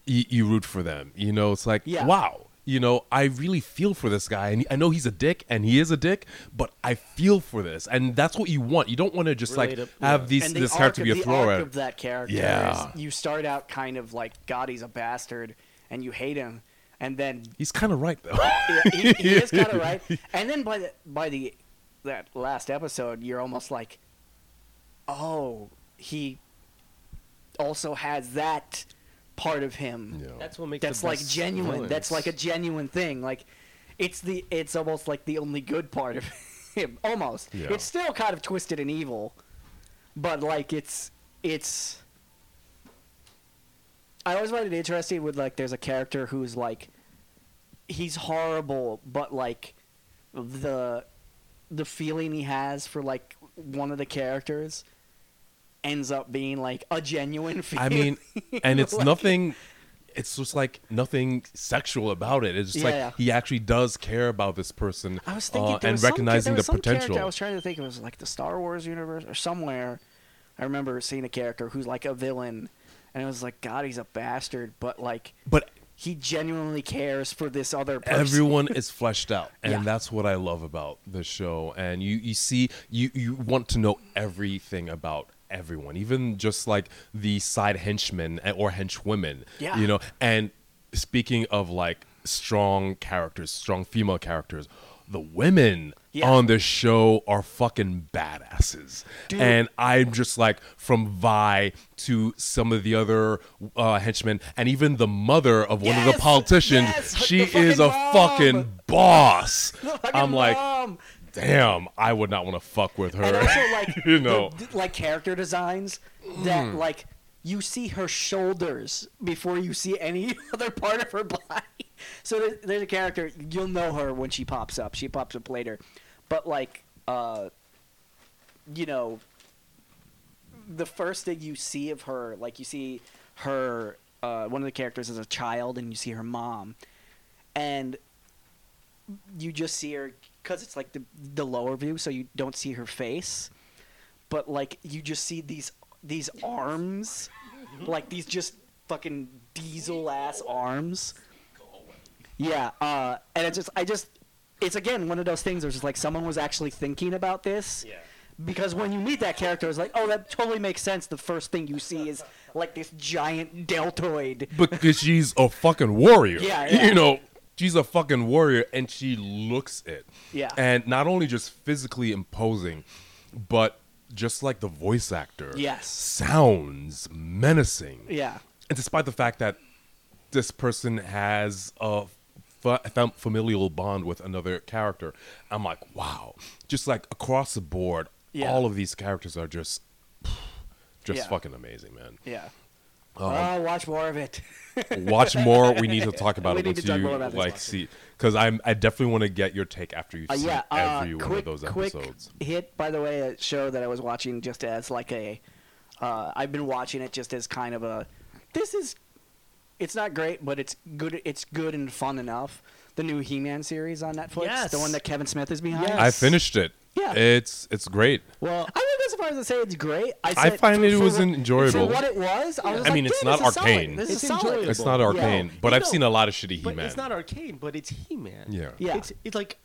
you, you root for them. You know, it's like, Yeah. wow. You know, I really feel for this guy, and I know he's a dick, and he is a dick, but I feel for this, and that's what you want. You don't want to just like have yeah. these and this character be a thrower. of that character Yeah. you start out kind of like God, he's a bastard, and you hate him, and then He's kind of right though. yeah, he, he is kind of right. And then by the by the that last episode, you're almost like, oh, he also has that part of him. Yeah. That's what makes That's the like best genuine. That's like a genuine thing. Like it's the it's almost like the only good part of him. Almost. Yeah. It's still kind of twisted and evil, but like it's it's. I always find it interesting with like there's a character who's like, he's horrible, but like, the, the feeling he has for like one of the characters, ends up being like a genuine feeling. I mean, and it's Like- nothing. It's just like nothing sexual about it. It's just Yeah, like he actually does care about this person I was thinking uh, and was some- recognizing was the some potential. I was trying to think it was like the Star Wars universe or somewhere. I remember seeing a character who's like a villain, and it was like, God, he's a bastard, but like but he genuinely cares for this other person. everyone is fleshed out and Yeah. that's what i love about the show and you you see you you want to know everything about everyone even just like the side henchmen or henchwomen Yeah. you know and speaking of like strong characters strong female characters the women Yeah. on this show are fucking badasses Dude. and i'm just like from vi to some of the other uh, henchmen and even the mother of one of the politicians Yes! she The is a fucking fucking boss. Fucking I'm like, mom. Damn, I would not want to fuck with her. and also like you know, the- like character designs that like you see her shoulders before you see any other part of her body. So there, there's a character you'll know her when she pops up. She pops up later, but like uh, you know, the first thing you see of her, like you see her, uh, one of the characters as a child, and you see her mom, and you just see her because it's like the the lower view, so you don't see her face, but like you just see these these arms, like these just fucking diesel ass arms. Yeah, uh, and it's just I just it's again one of those things. where it's just like someone was actually thinking about this. Yeah. Because when you meet that character, it's like, oh, that totally makes sense. The first thing you see is like this giant deltoid. because she's a fucking warrior. Yeah, yeah. You know, she's a fucking warrior, and she looks it. Yeah. And not only just physically imposing, but just like the voice actor. Yes. Sounds menacing. Yeah. And despite the fact that this person has a fa- familial bond with another character, I'm like, wow. Just like across the board, Yeah. all of these characters are just, just Yeah. fucking amazing, man. Yeah. Um, oh, watch more of it. Watch more. We need to talk about We it need once to talk you more about like see, because I'm I definitely want to get your take after you've Uh, seen yeah, uh, every one quick, of those quick episodes. hit. By the way, a show that I was watching just as like a. Uh, I've been watching it just as kind of a. This is. It's not great, but it's good. It's good and fun enough. The new He-Man series on Netflix, Yes. the one that Kevin Smith is behind. Yes. I finished it. Yeah. it's it's great. Well, I wouldn't far as to say it's great. I, I said find it for was what- enjoyable. For what it was, I was I like, mean, it's "Damn, not this is solid. arcane. This It's is solid. enjoyable. It's not Yeah. arcane, but You I've know, seen a lot of shitty but He-Man. it's not arcane, but it's He-Man. Yeah. Yeah. It's, it's like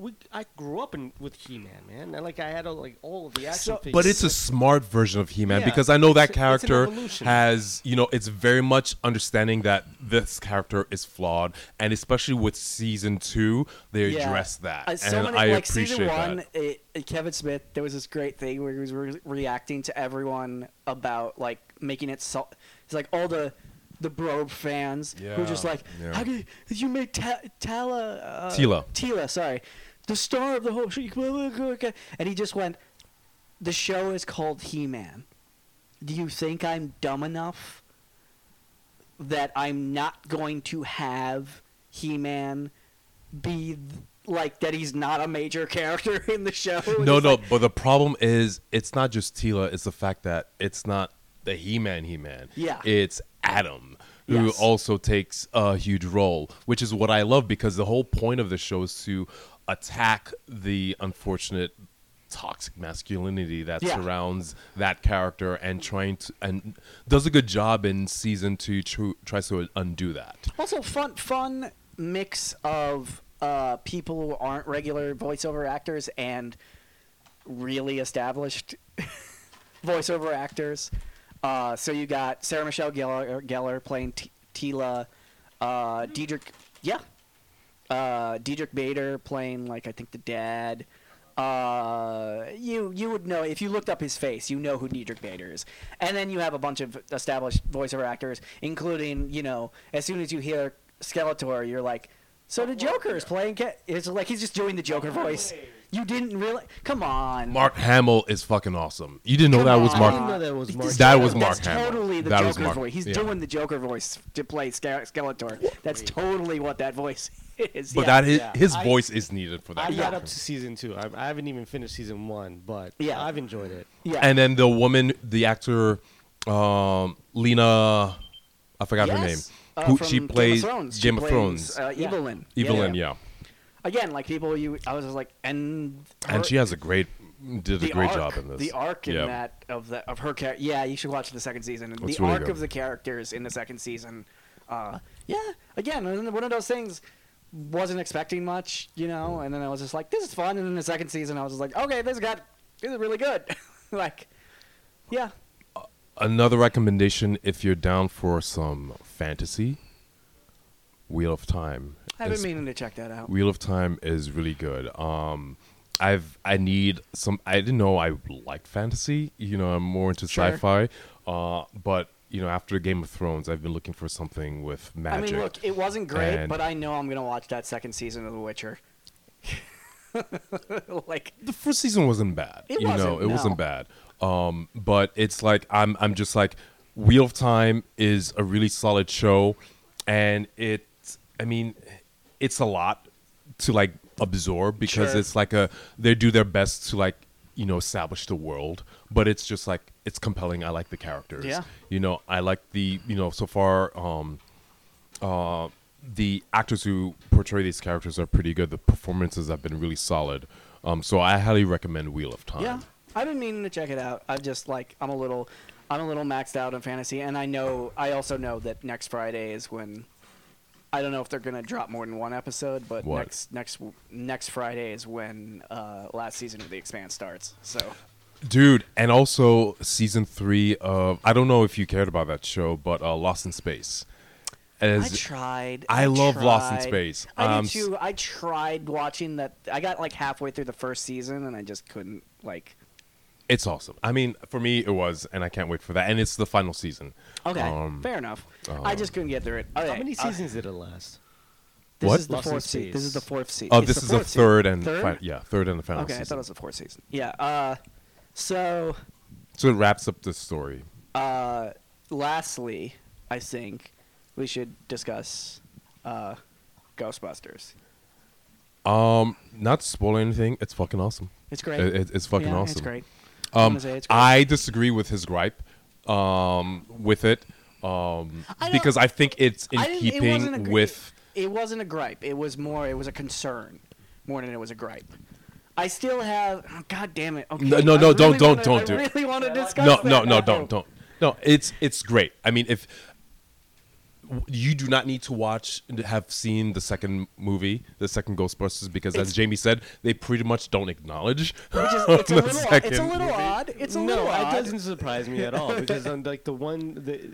we. I grew up in with He-Man, man. And like I had uh, like all of the action So- figures. But it's a smart version of He-Man Yeah, because I know that it's- it's an character has, you know, it's very much understanding that this character is flawed, and especially with season two, they Yeah. address that, Uh, so and many, I like appreciate season one, that. it, it- Kevin Smith, there was this great thing where he was re- reacting to everyone about like making it so. It's like all the the Bro fans who were just like, yeah. "How did, did you make Ta- Tala uh, Teela. Teela, sorry, the star of the whole show?" And he just went, "The show is called He Man. Do you think I'm dumb enough that I'm not going to have He-Man be th- like that. He's not a major character in the show. No, no, like- but the problem is it's not just Teela, it's the fact that it's not the He-Man He-Man. Yeah. It's Adam who Yes. also takes a huge role, which is what I love because the whole point of the show is to attack the unfortunate toxic masculinity that Yeah. surrounds that character and trying to and does a good job in season 2 tr- tries to undo that. Also, fun, fun mix of uh, people who aren't regular voiceover actors and really established voiceover actors. Uh, so you got Sarah Michelle Gellar, Gellar playing T- Teela, uh, Diedrich, yeah, uh, Diedrich Bader playing like I think the dad. Uh, you you would know if you looked up his face, you know who Diedrich Bader is. And then you have a bunch of established voiceover actors, including you know as soon as you hear Skeletor, you're like, so the Joker is playing. Ca-. It's like he's just doing the Joker voice. You didn't really come on. Mark Hamill is fucking awesome. You didn't know Come that was on. Mark I didn't know that was Mark. That was That's Mark Hamill. totally the That was Joker Mark- voice. He's yeah. doing the Joker voice to play Ske- Skeletor. That's totally what that voice is. But yeah. that his, yeah. his I- voice is needed for that. I got character. up to season two. I, I haven't even finished season one, but Yeah. I've enjoyed it. yeah. And then the woman, the actor, um, Lena, I forgot her name. Uh, Who from she Game of plays Thrones. She Game of plays, Thrones. Uh, Yeah. Evil-Lyn. Evil-Lyn, Yeah. Again, like people you, I was just like, and her- And she has a great, did a great arc, job in this. The arc in Yeah. that of the of her character. Yeah, you should watch the second season. The really arc good. of the characters in the second season. Uh, yeah, again, one of those things. Wasn't expecting much, you know, and then I was just like, "This is fun." And then the second season, I was just like, "Okay, this got this is really good." like, yeah, Another recommendation if you're down for some fantasy, Wheel of Time. I've been meaning to check that out. Wheel of Time is really good. Um, I've I need some. I didn't know I liked fantasy. You know, I'm more into Sure. sci-fi. Uh, but you know, after Game of Thrones, I've been looking for something with magic. I mean, look, it wasn't great, And- but I know I'm gonna watch that second season of The Witcher. like, the first season wasn't bad. It you know, it no. wasn't bad. Um, but it's like I'm I'm just like Wheel of Time is a really solid show, and it. I mean, it's a lot to like absorb because Sure. it's like a they do their best to like you know establish the world, but it's just like it's compelling. I like the characters. Yeah. You know, I like the you know so far. Um, uh, the actors who portray these characters are pretty good. The performances have been really solid. Um, so I highly recommend Wheel of Time. yeah, I've been meaning to check it out. I've just like I'm a little, I'm a little maxed out on fantasy, and I know I also know that next Friday is when. I don't know if they're gonna drop more than one episode, but What? next next next Friday is when uh, last season of The Expanse starts. So Dude, and also season three of I don't know if you cared about that show, but uh, Lost in Space. As I tried. I love Lost in tried. Space. I Um, did too. I tried watching that. I got like halfway through the first season, and I just couldn't. Like, it's awesome. I mean, for me it was, and I can't wait for that. And it's the final season. okay, Um, fair enough. I just couldn't get through it. Okay, How many uh, seasons did it last? this What? is the Lost fourth season. This is the fourth season. Oh, It's this the is the fourth season. third and third. fi- yeah, third and the final season. okay, I thought it was the fourth season. Yeah. Uh, so, so it wraps up the story. uh, lastly, I think we should discuss uh, Ghostbusters. Um, not to spoil anything. It's fucking awesome. It's great. It, it- it's fucking yeah, awesome. It's great. Um, gonna say it's great. I disagree with his gripe um, with it um, I because I think it's in didn't- it keeping with. It wasn't a gripe. It was more. It was a concern more than it was a gripe. I still have. Oh, God damn it. Okay. No, no, no, don't- really don't- wanna- don't I do it. really want to discuss. No, no, no, don't, don't. No, it's it's great. I mean, if you do not need to watch have seen the second movie, the second Ghostbusters, because as It's- Jaime said, they pretty much don't acknowledge. Which is, it's a the little. It's a little movie. odd. It's a no, little it doesn't surprise me at all because on um, like the one the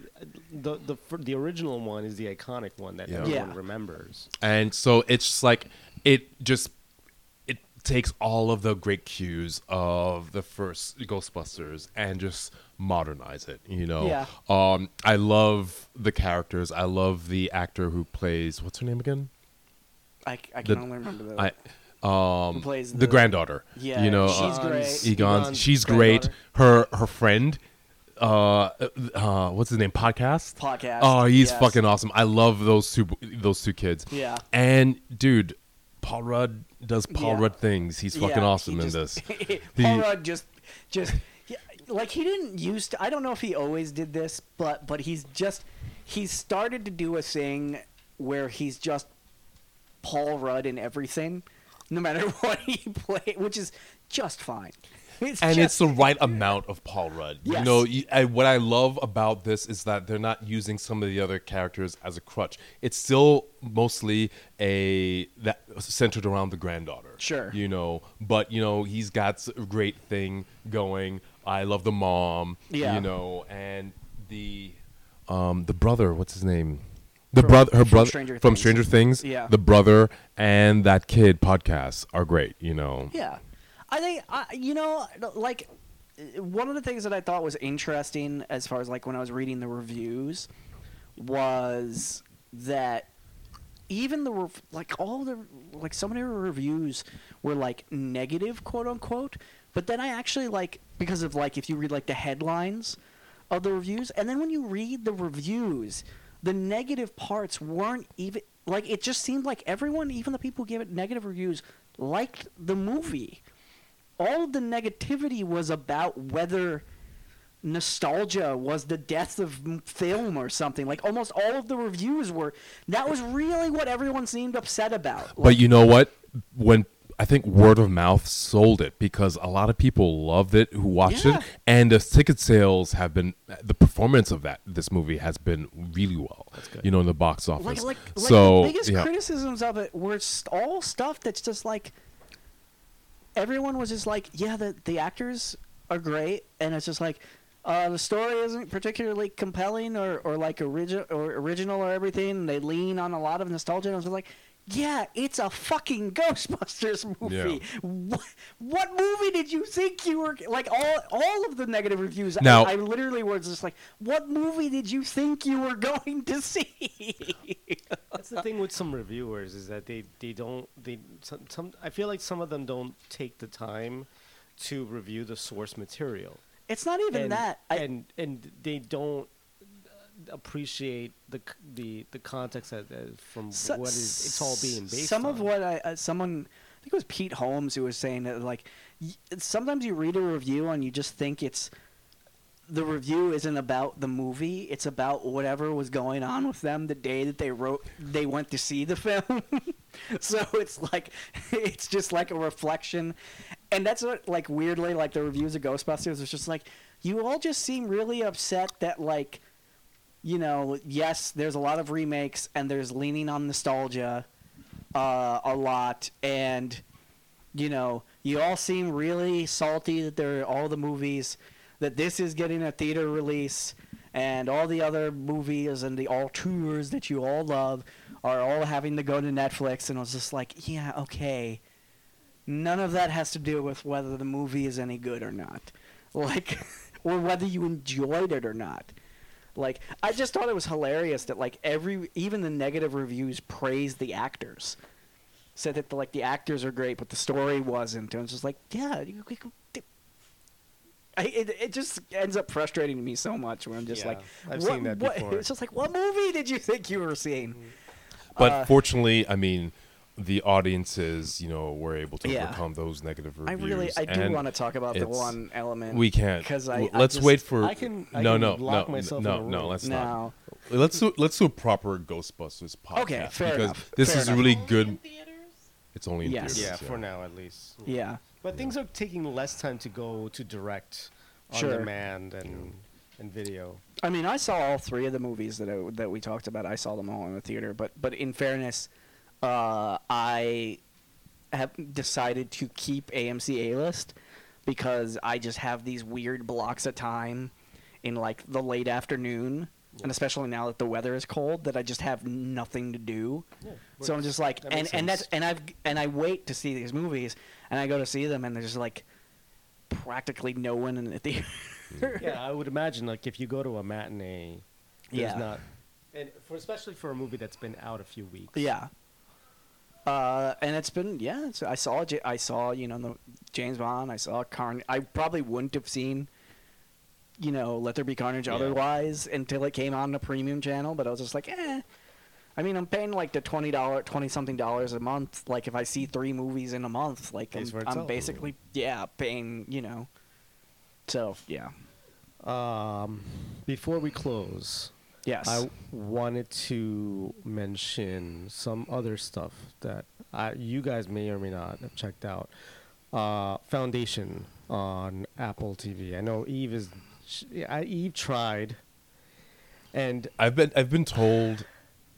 the the, the original one is the iconic one that Yeah. everyone Yeah. remembers. and so it's just like it just it takes all of the great cues of the first Ghostbusters and just modernize it. You know, Yeah. um, I love the characters. I love the actor who plays what's her name again? I, I can the- only remember the. I um plays the, the- granddaughter. Yeah, you know, she's uh, great. Egon's, Egon's she's great. Her her friend, uh, uh, what's his name? Podcast. Podcast, Oh, he's yes. fucking awesome. I love those two those two kids. Yeah. And dude, Paul Rudd does Paul Yeah. Rudd things. He's fucking Yeah, awesome he in just- this. Paul The- Rudd just, just like he didn't used to. I don't know if he always did this, but but he's just he's started to do a thing where he's just Paul Rudd in everything, no matter what he play, which is just fine. It's and just, it's the right amount of Paul Rudd. You know, you, I, what I love about this is that they're not using some of the other characters as a crutch. It's still mostly a that centered around the granddaughter. Sure. You know, but you know he's got a great thing going. I love the mom. Yeah. You know, and the um the brother. What's his name? The From- brother, her from brother Stranger from Things. Stranger Things. Yeah. The brother and that kid podcast are great. You know. Yeah, I think I, you know, like one of the things that I thought was interesting as far as like when I was reading the reviews was that even the like all the like so many reviews were like negative quote unquote but then i actually like because of like if you read like the headlines of the reviews and then when you read the reviews the negative parts weren't even like it just seemed like everyone even the people who gave it negative reviews liked the movie all of the negativity was about whether nostalgia was the death of film or something. Like almost all of the reviews were. That was really what everyone seemed upset about. But you know what? When I think word of mouth sold it because a lot of people loved it who watched Yeah. it, and the ticket sales have been the performance of that this movie has been really well. good. You know, in the box like, office. like, like so the biggest yeah. criticisms of it were st- all stuff that's just like everyone was just like, yeah, the the actors are great, and it's just like. Uh, the story isn't particularly compelling or, or like original or original or everything. They lean on a lot of nostalgia. And I was like, yeah, it's a fucking Ghostbusters movie. What, what movie did you think you were like? All all of the negative reviews. Now- I, I literally was just like, what movie did you think you were going to see? That's the thing with some reviewers is that they, they don't they some, some I feel like some of them don't take the time to review the source material. It's not even and, that. I, and and they don't appreciate the the the context that, uh, from so- what is it's all being based Some on. of what I uh, someone I think it was Pete Holmes who was saying that like y- sometimes you read a review and you just think it's the review isn't about the movie it's about whatever was going on with them the day that they wrote they went to see the film so it's like it's just like a reflection and that's what like weirdly like the reviews of ghostbusters is just like you all just seem really upset that like you know yes there's a lot of remakes and there's leaning on nostalgia uh, a lot. And you know you all seem really salty that there are all the movies that this is getting a theater release and all the other movies and the auteurs that you all love are all having to go to Netflix. And I was just like yeah okay. None of that has to do with whether the movie is any good or not. Like or whether you enjoyed it or not like I just thought it was hilarious that like every even the negative reviews praised the actors. Said that the, like the actors are great, but the story wasn't. And it's just like, yeah, you, you, you- I, it it just ends up frustrating me so much when I'm just Yeah, like, I've what, seen that what- before. It's just like, what movie did you think you were seeing? But Uh, fortunately, I mean, the audiences, you know, were able to Yeah. overcome those negative reviews. I really, I do want to talk about the one element. We can't. because I, L- I let's just- wait for. I can- I no, can no, lock no, myself no, in a no. Let's not. now. Let's do let's do a proper Ghostbusters podcast. Okay, fair because enough, This fair is enough. really good. theaters? It's only in Yes. theaters. yeah, for now at least. Yeah, But things are taking less time to go to direct on Sure. demand and and video. I mean, I saw all three of the movies that I, that we talked about. I saw them all in the theater. But but in fairness, uh, I have decided to keep AMC A list because I just have these weird blocks of time in like the late afternoon, and especially now that the weather is cold, that I just have nothing to do. So I'm just like, That and and that's and I've and I wait to see these movies, and I go to see them, and there's just like practically no one in the theater. yeah, I would imagine like if you go to a matinee, there's Yeah. not, and for especially for a movie that's been out a few weeks. Yeah. Uh, and it's been yeah. It's, I saw I saw you know the James Bond. I saw Carnage. I probably wouldn't have seen you know, Let There Be Carnage Yeah. otherwise until it came on the premium channel. But I was just like, eh. I mean, I'm paying like the twenty dollar, twenty something dollars a month. Like if I see three movies in a month, like Pays I'm, I'm basically yeah paying, you know. So yeah, Um, before we close, yes. I wanted to mention some other stuff that I, you guys may or may not have checked out. Uh, Foundation on Apple TV. I know Yves is. sh- I, Yves tried, and I've been I've been told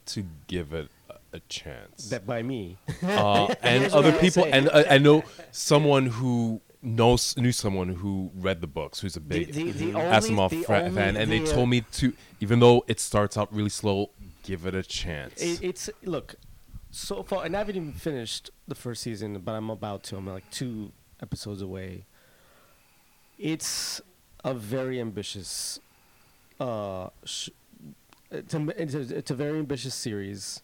to give it a, a chance. that by me. uh, and other people, and I, I know someone who knows knew someone who read the books, who's a big the- the Asimov only- the fra- only- fan, and they the, told me to, even though it starts out really slow, give it a chance. It, it's look so far, and I haven't even finished the first season, but I'm about to. I'm like two episodes away. It's a very ambitious. Uh, sh- it's, a, it's, a, it's a very ambitious series.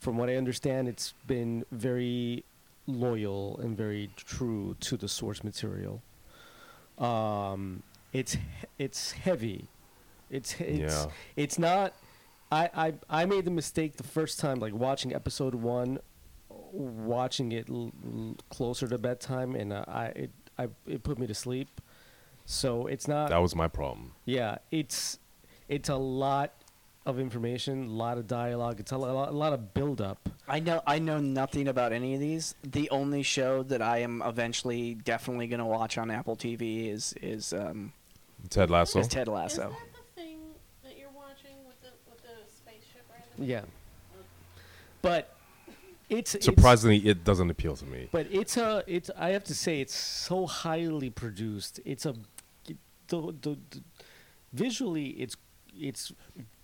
From what I understand, it's been very loyal and very true to the source material. Um, it's it's heavy. It's it's Yeah. it's not. I, I I made the mistake the first time, like watching episode one, watching it l- l- closer to bedtime, and uh, I it I it put me to sleep. So it's not. that was my problem. Yeah, it's it's a lot of information, a lot of dialogue. It's a lot, a lot of build up. I know I know nothing about any of these. The only show that I am eventually definitely gonna watch on Apple TV is is um Ted Lasso. is Ted Is Lasso. that the thing that you're watching with the with the spaceship or anything? Yeah, but it's it's- Surprisingly, it doesn't appeal to me. But it's a it's I have to say it's so highly produced. It's a the, the, the visually it's it's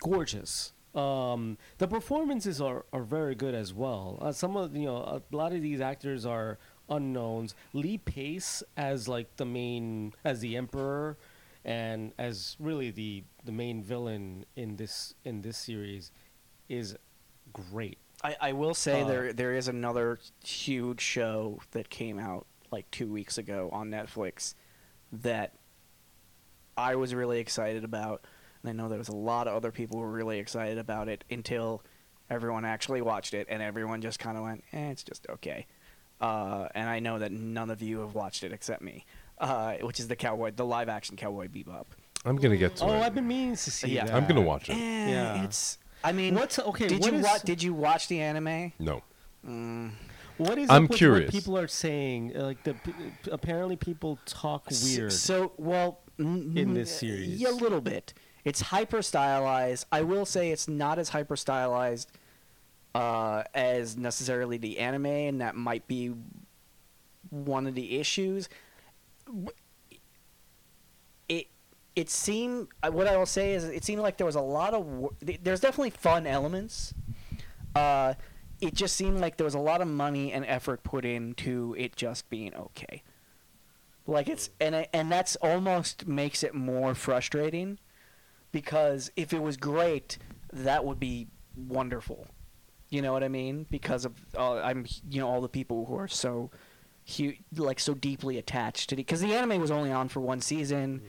gorgeous. Um, the performances are, are very good as well. Uh, some of you know a lot of these actors are unknowns. Lee Pace as like the main as the emperor, and as really the the main villain in this in this series, is great. I, I will say Uh, there there is another huge show that came out like two weeks ago on Netflix that I was really excited about, and I know there was a lot of other people who were really excited about it until everyone actually watched it, and everyone just kind of went, "Eh, it's just okay." Uh, and I know that none of you have watched it except me, uh, which is the cowboy, the live action Cowboy Bebop. I'm gonna get to Oh, it. I've been meaning to see Yeah. that. I'm gonna watch it. Eh, Yeah. it's. I mean, What's okay? did what you is- wa- Did you watch the anime? No. Mm. What is I'm curious. what people are saying? Uh, Like the apparently people talk weird. So, well, n- in this series. yeah, a little bit. It's hyper stylized. I will say it's not as hyper stylized uh, as necessarily the anime, and that might be one of the issues. It it seemed uh, what I will say is it seemed like there was a lot of there's definitely fun elements. Uh, it just seemed like there was a lot of money and effort put into it just being okay. Like it's and and that's almost makes it more frustrating because if it was great, that would be wonderful. You know what I mean? Because of uh, I'm you know all the people who are so hu- like so deeply attached to the because the anime was only on for one season.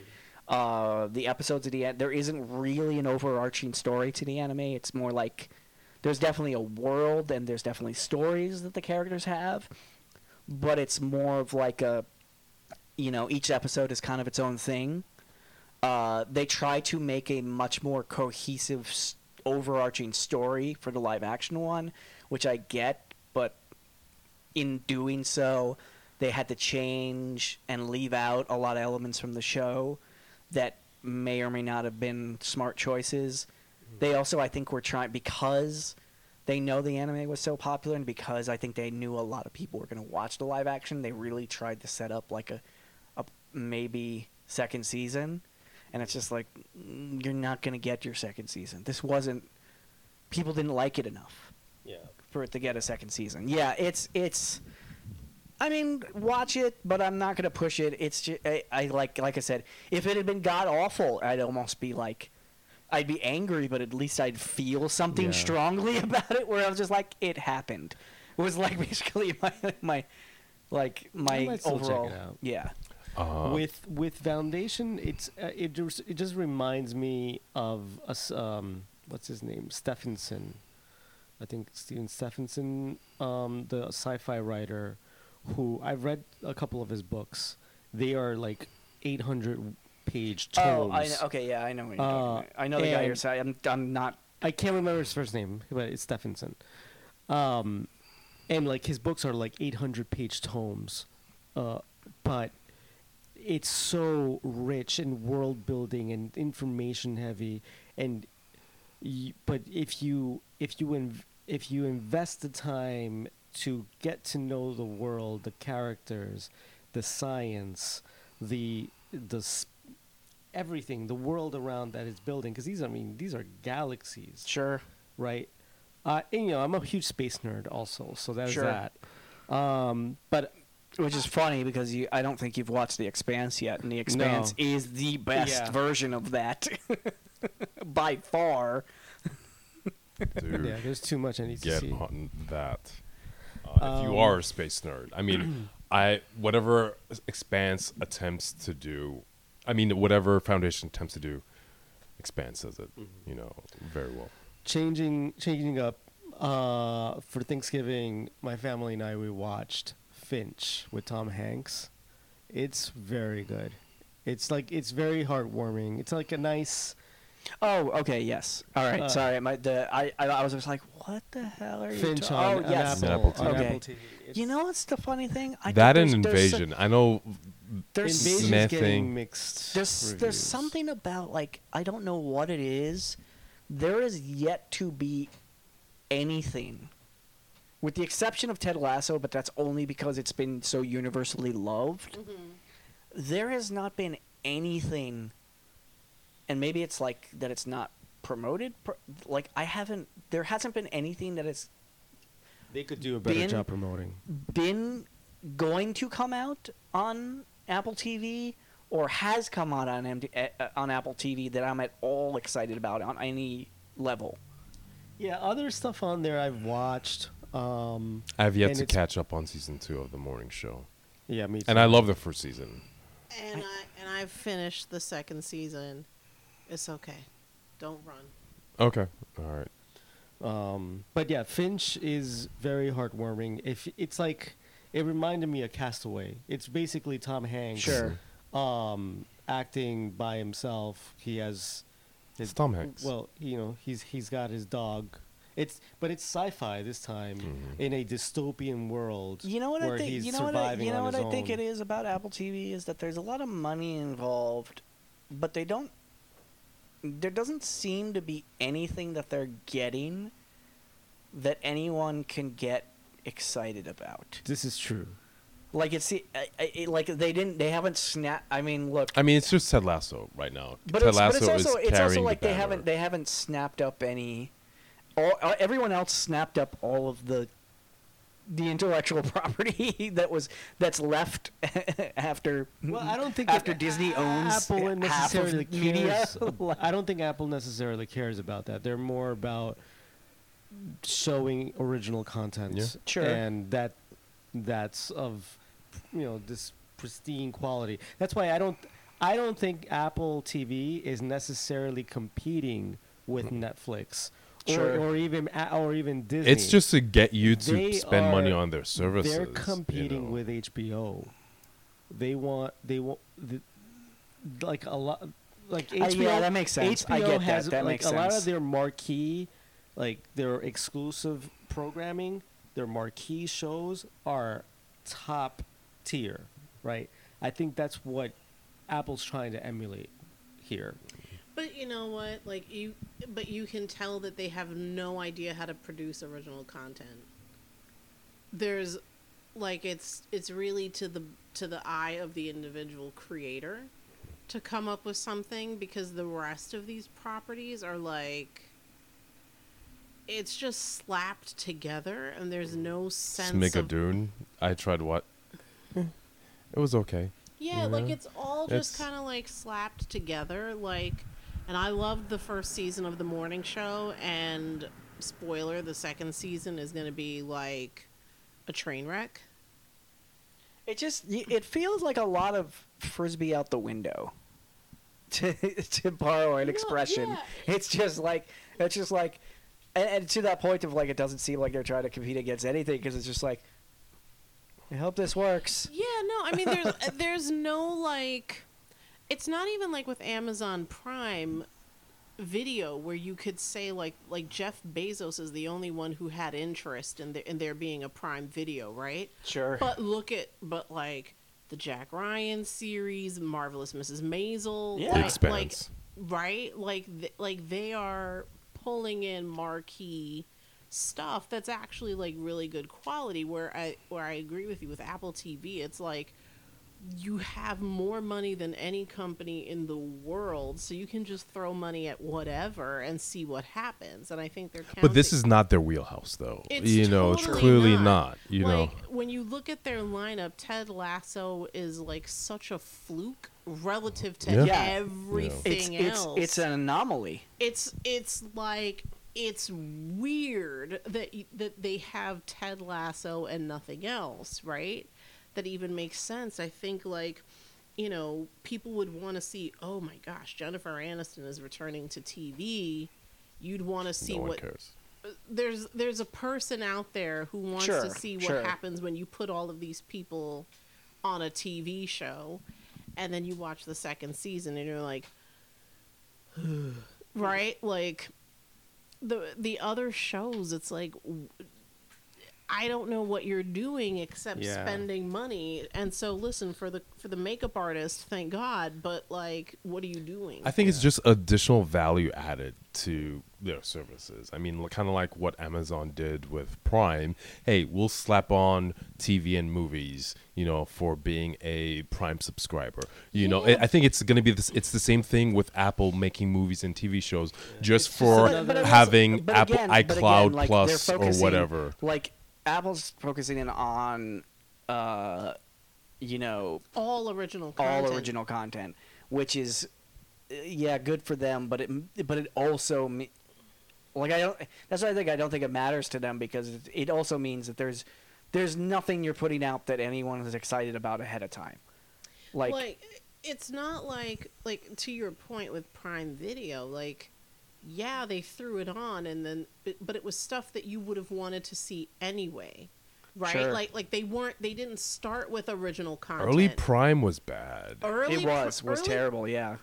Uh, the episodes of the an- there isn't really an overarching story to the anime. It's more like there's definitely a world and there's definitely stories that the characters have, but it's more of like a you know each episode is kind of its own thing. Uh, they try to make a much more cohesive, overarching story for the live action one, which I get, but in doing so, they had to change and leave out a lot of elements from the show that may or may not have been smart choices. They also, I think, were trying because they know the anime was so popular, and because I think they knew a lot of people were going to watch the live action. They really tried to set up like a, a maybe second season, and it's just like mm, you're not going to get your second season. This wasn't. People didn't like it enough yeah. for it to get a second season. Yeah, it's it's. I mean, watch it, but I'm not gonna push it. It's just I, I like like I said, if it had been god awful, I'd almost be like, I'd be angry, but at least I'd feel something Yeah. strongly about it. Where I was just like, it happened. It was like basically my my like my might still check it overall. Yeah, Uh, with with Foundation, it's uh, it just, it just reminds me of us. Um, what's his name? Stephenson. I think Steven Stephenson, um, the sci-fi writer, who I've read a couple of his books. They are like 800 page tomes. Oh, I know, okay, yeah, I know what you're talking Uh, about. I know the guy you're saying. I'm, I'm not. I can't remember his first name, but it's Stephenson. Um, and like his books are like 800 page tomes, uh, but it's so rich and world building and information heavy. And y- but if you if you inv- if you invest the time to get to know the world, the characters, the science, the the s- everything, the world around that it's building, because these I mean these are galaxies, Sure. right? Uh, and, you know, I'm a huge space nerd also, so that's Sure. that. Um, but Which is funny because you, I don't think you've watched The Expanse yet, and The Expanse is the best Yeah. version of that by far. dude, yeah, there's too much I need to get see. on that. Uh, if you Um, are a space nerd, I mean, I whatever Expanse attempts to do, I mean, whatever Foundation attempts to do, Expanse does it, Mm-hmm. you know, very well. Changing, changing up. Uh, for Thanksgiving, my family and I we watched Finch with Tom Hanks. It's very good. It's like it's very heartwarming. It's like a nice. Oh, okay, yes. All right, Uh, sorry. My, the, I, I, I was just like, what the hell are you Finch ta- on, Oh, on yes. Apple, Apple on Apple Okay. TV. It's- You know what's the funny thing? I think that and there's- there's Invasion, I know. There's, Invasion's getting mixed. there's reviews. there's something about like I don't know what it is. There is yet to be anything, with the exception of Ted Lasso, but that's only because it's been so universally loved. There has not been anything, and maybe it's like that it's not promoted. Pr- Like I haven't, there hasn't been anything that has They could do a better been- job promoting. been going to come out on Apple TV or has come out on MD, uh, on Apple TV that I'm at all excited about on any level. Yeah, other stuff on there I've watched. Um, I have yet to catch up on season two of the morning show, yeah, me too. and I love the first season. And I- I, and I've finished the second season. It's okay. Don't run. Okay, all right. Um, but yeah, Finch is very heartwarming. If it's like, it reminded me of Castaway. It's basically Tom Hanks. Sure. Um, acting by himself. He has. It's Tom Hanks. Well, you know, he's he's got his dog. It's but it's sci-fi this time Mhm. in a dystopian world. You know what where I think? You know what I, you know what I think own. it is about Apple TV is that there's a lot of money involved, but they don't. There doesn't seem to be anything that they're getting that anyone can get excited about. This is true. Like it's I- I- like they didn't they haven't snapped. I mean, look, I mean, it's just Ted Lasso right now. but Ted it's, but it's also is it's carrying also the like they haven't they haven't snapped up any. All, uh, everyone else snapped up all of the the intellectual property that was that's left after Well, I don't think after that Disney owns Apple half necessarily of media. cares. I don't think Apple necessarily cares about that. They're more about showing original content. Yeah. Sure. And that that's of you know this pristine quality. That's why I don't I don't think Apple TV is necessarily competing with Netflix or, Sure. or even or even Disney. It's just to get you to They spend money on their services. They're you competing know. with HBO. They want they want the, like a lot like Uh, HBO. yeah, that makes sense. HBO I get has That like makes a lot of their marquee, like their exclusive programming, their marquee shows are top tier, right? I think that's what Apple's trying to emulate here. But you know what? Like you, but you can tell that they have no idea how to produce original content. There's, like, it's it's really to the to the eye of the individual creator to come up with something because the rest of these properties are like. It's just slapped together, and there's no sense of Schmigadoon. I tried what? it was okay. Yeah, like it's all just It's- kind of like slapped together. Like, and I loved the first season of the morning show. And spoiler, the second season is going to be like a train wreck. It just it feels like a lot of frisbee out the window. To to borrow an expression, yeah. it's just like it's just like, and, and to that point of like it doesn't seem like they're trying to compete against anything because it's just like, I hope this works. Yeah, no, I mean there's there's no like it's not even like with Amazon Prime video where you could say like like Jeff Bezos is the only one who had interest in there in there being a Prime video, right? Sure. But look at but like the Jack Ryan series, Marvelous Mrs. Maisel, Yeah. like, like right, like th- like they are pulling in marquee stuff that's actually like really good quality. Where I where I agree with you with Apple TV, it's like you have more money than any company in the world, so you can just throw money at whatever and see what happens. And I think they're But this is not their wheelhouse, though. It's you know, it's clearly not. not. You know, when you look at their lineup, Ted Lasso is like such a fluke relative to Yeah. Yeah. everything it's it's else. it's an anomaly. it's it's like it's weird that that they have Ted Lasso and nothing else, right? That even makes sense. I think like you know, people would want to see, oh my gosh, Jennifer Aniston is returning to TV. You'd want to see no what cares. there's there's a person out there who wants Sure, to see what sure. happens when you put all of these people on a TV show and then you watch the second season and you're like right like the the other shows it's like w- I don't know what you're doing except Yeah. spending money. And so listen for the for the makeup artist, thank God, but like what are you doing? I think it's just additional value added to their services. I mean, kind of like what Amazon did with Prime. Hey, we'll slap on TV and movies, you know, for being a Prime subscriber. You know, Yeah. I I think it's going to be this. It's the same thing with Apple making movies and TV shows, just It's just for another- But- but it having but Apple again- but again, iCloud like, Plus or whatever. Like Apple's focusing in on, uh, you know, all original content. all original content, which is, uh, yeah, good for them. But it, but it also, me- like I don't. That's why I think I don't think it matters to them because it, it also means that there's, there's nothing you're putting out that anyone is excited about ahead of time. Like, like it's not like like to your point with prime video like yeah they threw it on and then but, but it was stuff that you would have wanted to see anyway right Sure. like like they weren't they didn't start with original content Early Prime was bad. early it pr- was was early- terrible. Yeah.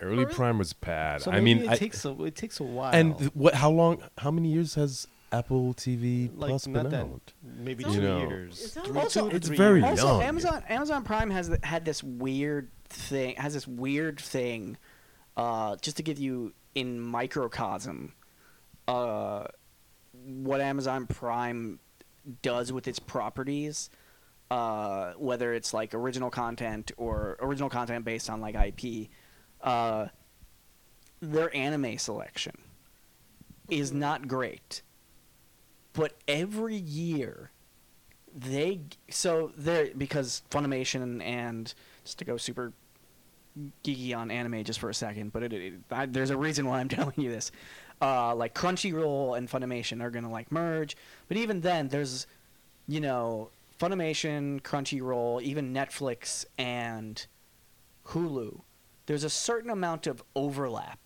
Early early- Prime was bad. So I mean, it I- takes a it takes a while. and th- what? How long? How many years has Apple TV like Plus been that out? maybe two only- years. it's Three- only- Also, two or it's three very years. Also, young. Amazon Amazon Prime has had this weird thing has this weird thing. Uh, just to give you in microcosm, uh, what Amazon Prime does with its properties, uh, whether it's like original content or original content based on like IP, uh, their anime selection is not great. But every year, they so they're because Funimation and just to go super geeky on anime just for a second, but it, it, I, there's a reason why I'm telling you this. Uh, like Crunchyroll and Funimation are gonna like merge, but even then, there's you know Funimation, Crunchyroll, even Netflix and Hulu. There's a certain amount of overlap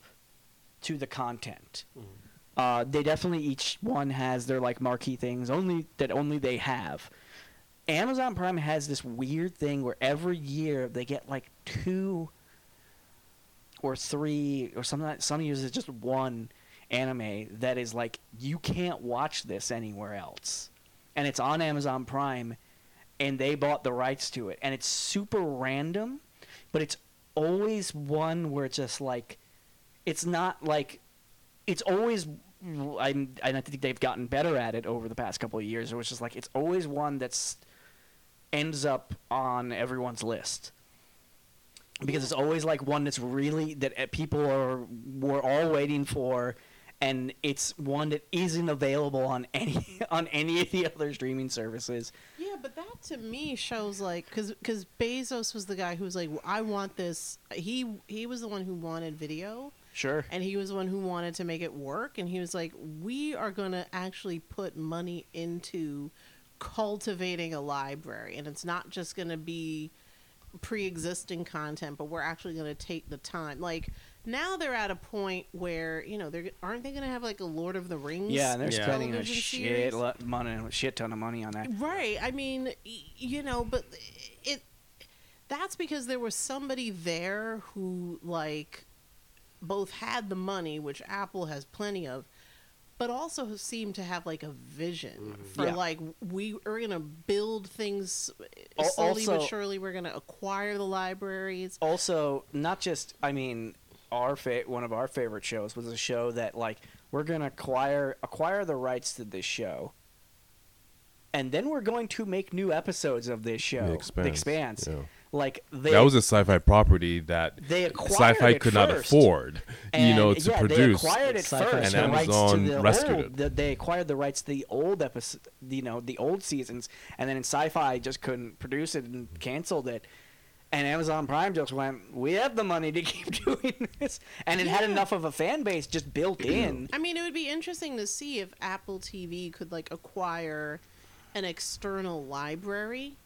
to the content. Uh, they definitely each one has their like marquee things only that only they have. Amazon Prime has this weird thing where every year they get like two or three or some some it's just one anime that is like you can't watch this anywhere else. And it's on Amazon Prime and they bought the rights to it and it's super random, but it's always one where it's just like it's not like it's always I I think they've gotten better at it over the past couple of years. It was just like it's always one that's ends up on everyone's list because it's always like one that's really that uh, people are we're all waiting for and it's one that isn't available on any on any of the other streaming services Yeah, but that to me shows like because because Bezos was the guy who was like, I want this. He he was the one who wanted video, sure and he was the one who wanted to make it work. And he was like, we are gonna actually put money into cultivating a library and it's not just going to be pre-existing content but we're actually going to take the time like now they're at a point where you know they're aren't they going to have like a lord of the rings Yeah, and they're Yeah. spending a shit series? lo- money, a shit ton of money on that. Right. I mean, you know, but it that's because there was somebody there who like both had the money, which Apple has plenty of, but also seem to have like a vision mm-hmm. for Yeah. like we are going to build things Al- slowly but also- surely we're going to acquire the libraries. Also, not just I mean, our fa- one of our favorite shows was a show that like we're gonna acquire acquire the rights to this show, and then we're going to make new episodes of this show. The Expanse, yeah. Like they that was a sci-fi property that They acquired sci-fi it could not first. afford, you know, And, to yeah, produce. They acquired it Sci-fi first. And the rights to Amazon the rescued old, it. the- they acquired the rights to the old episode, you know, the old seasons, and then in Sci-Fi just couldn't produce it and canceled it. And Amazon Prime just went, "We have the money to keep doing this," and it had enough of a fan base just built in. I mean, it would be interesting to see if Apple TV could like acquire an external library.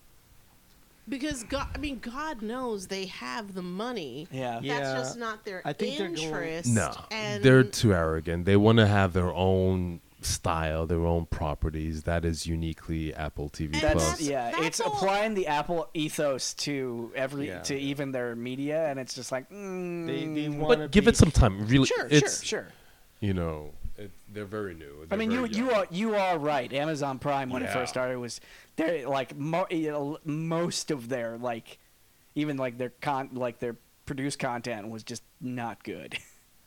Because God, I mean, God knows they have the money. Yeah. That's Yeah. just not their I think they're going- interest. No, and they're too arrogant. They want to have their own style, their own properties. That is uniquely Apple TV And That's Plus. that's- yeah. that's it's all- applying the Apple ethos to every Yeah. to even their media, and it's just like, mm, They, they but wanna give be- it some time. Really, sure, it's sure, sure. you know, it, they're very new. I They're mean, you very you are you are right. Amazon Prime when it first started was they're like mo- you know, most of their like even like their con like their produced content was just not good.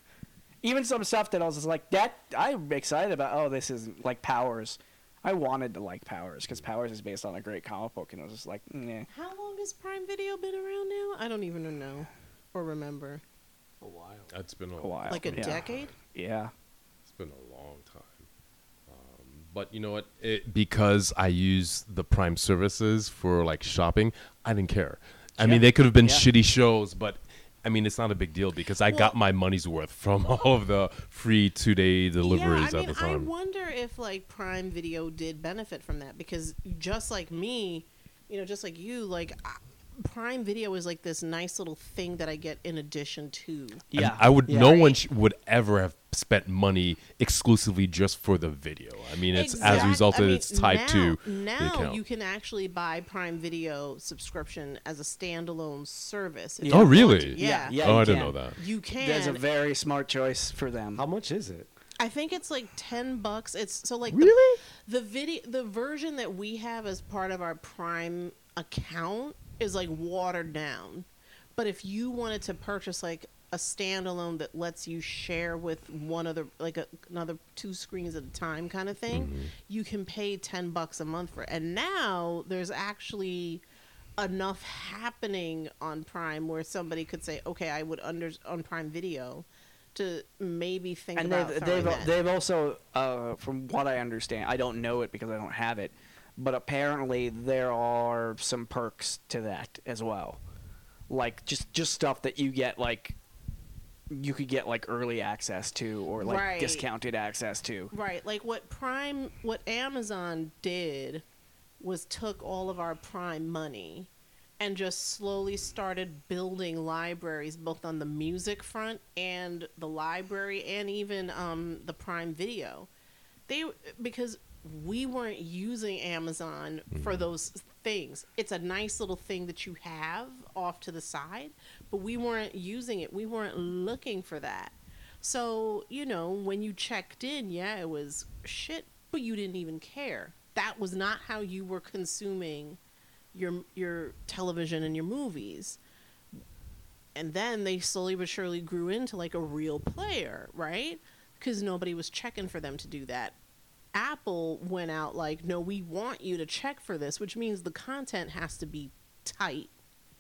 even some stuff that I was just like that I'm excited about. Oh, this is like Powers. I wanted to like Powers because Powers is based on a great comic book, and I was just like, nah. How long has Prime Video been around now? I don't even know or remember. a while. That's been a, A while. Like a Yeah. decade? Yeah. Been a long time. Um, but you know what? It, because I use the Prime services for like shopping, I didn't care. I Yeah. mean, they could have been Yeah. shitty shows, but I mean, it's not a big deal because I got my money's worth from all of the free two day deliveries yeah, I at mean, the I wonder if like Prime Video did benefit from that because just like me, you know, just like you, like Prime Video is like this nice little thing that I get in addition to. I mean, Yeah. I would. Yeah. No Right. one sh- would ever have spent money exclusively just for the video. I mean, it's as a Exact- result I of mean, it's tied now, to now account. you can actually buy Prime Video subscription as a standalone service. Yeah. Oh, really? to. Yeah, Yeah, yeah. oh, I didn't know that. you can. That's a very smart choice for them. How much is it? I think it's like ten bucks. It's so like Really? the, the video the version that we have as part of our Prime account is like watered down. But if you wanted to purchase like a standalone that lets you share with one other like a, another two screens at a time kind of thing, Mm-hmm. you can pay 10 bucks a month for it. And now there's actually enough happening on Prime where somebody could say, "Okay, I would under on Prime Video to maybe think and about they've they've, that." they've also uh, from what I understand, I don't know it because I don't have it, but apparently there are some perks to that as well, like just just stuff that you get like you could get like early access to or like Right. discounted access to. Right. Like what Prime, what Amazon did was took all of our Prime money and just slowly started building libraries both on the music front and the library and even um, the Prime Video. They because we weren't using Amazon for mm-hmm. those things. It's a nice little thing that you have off to the side, but we weren't using it. We weren't looking for that. So, you know, when you checked in, yeah, it was shit, but you didn't even care. That was not how you were consuming your your television and your movies. And then they slowly but surely grew into like a real player, right? Because nobody was checking for them to do that. Apple went out like, no, we want you to check for this, which means the content has to be tight.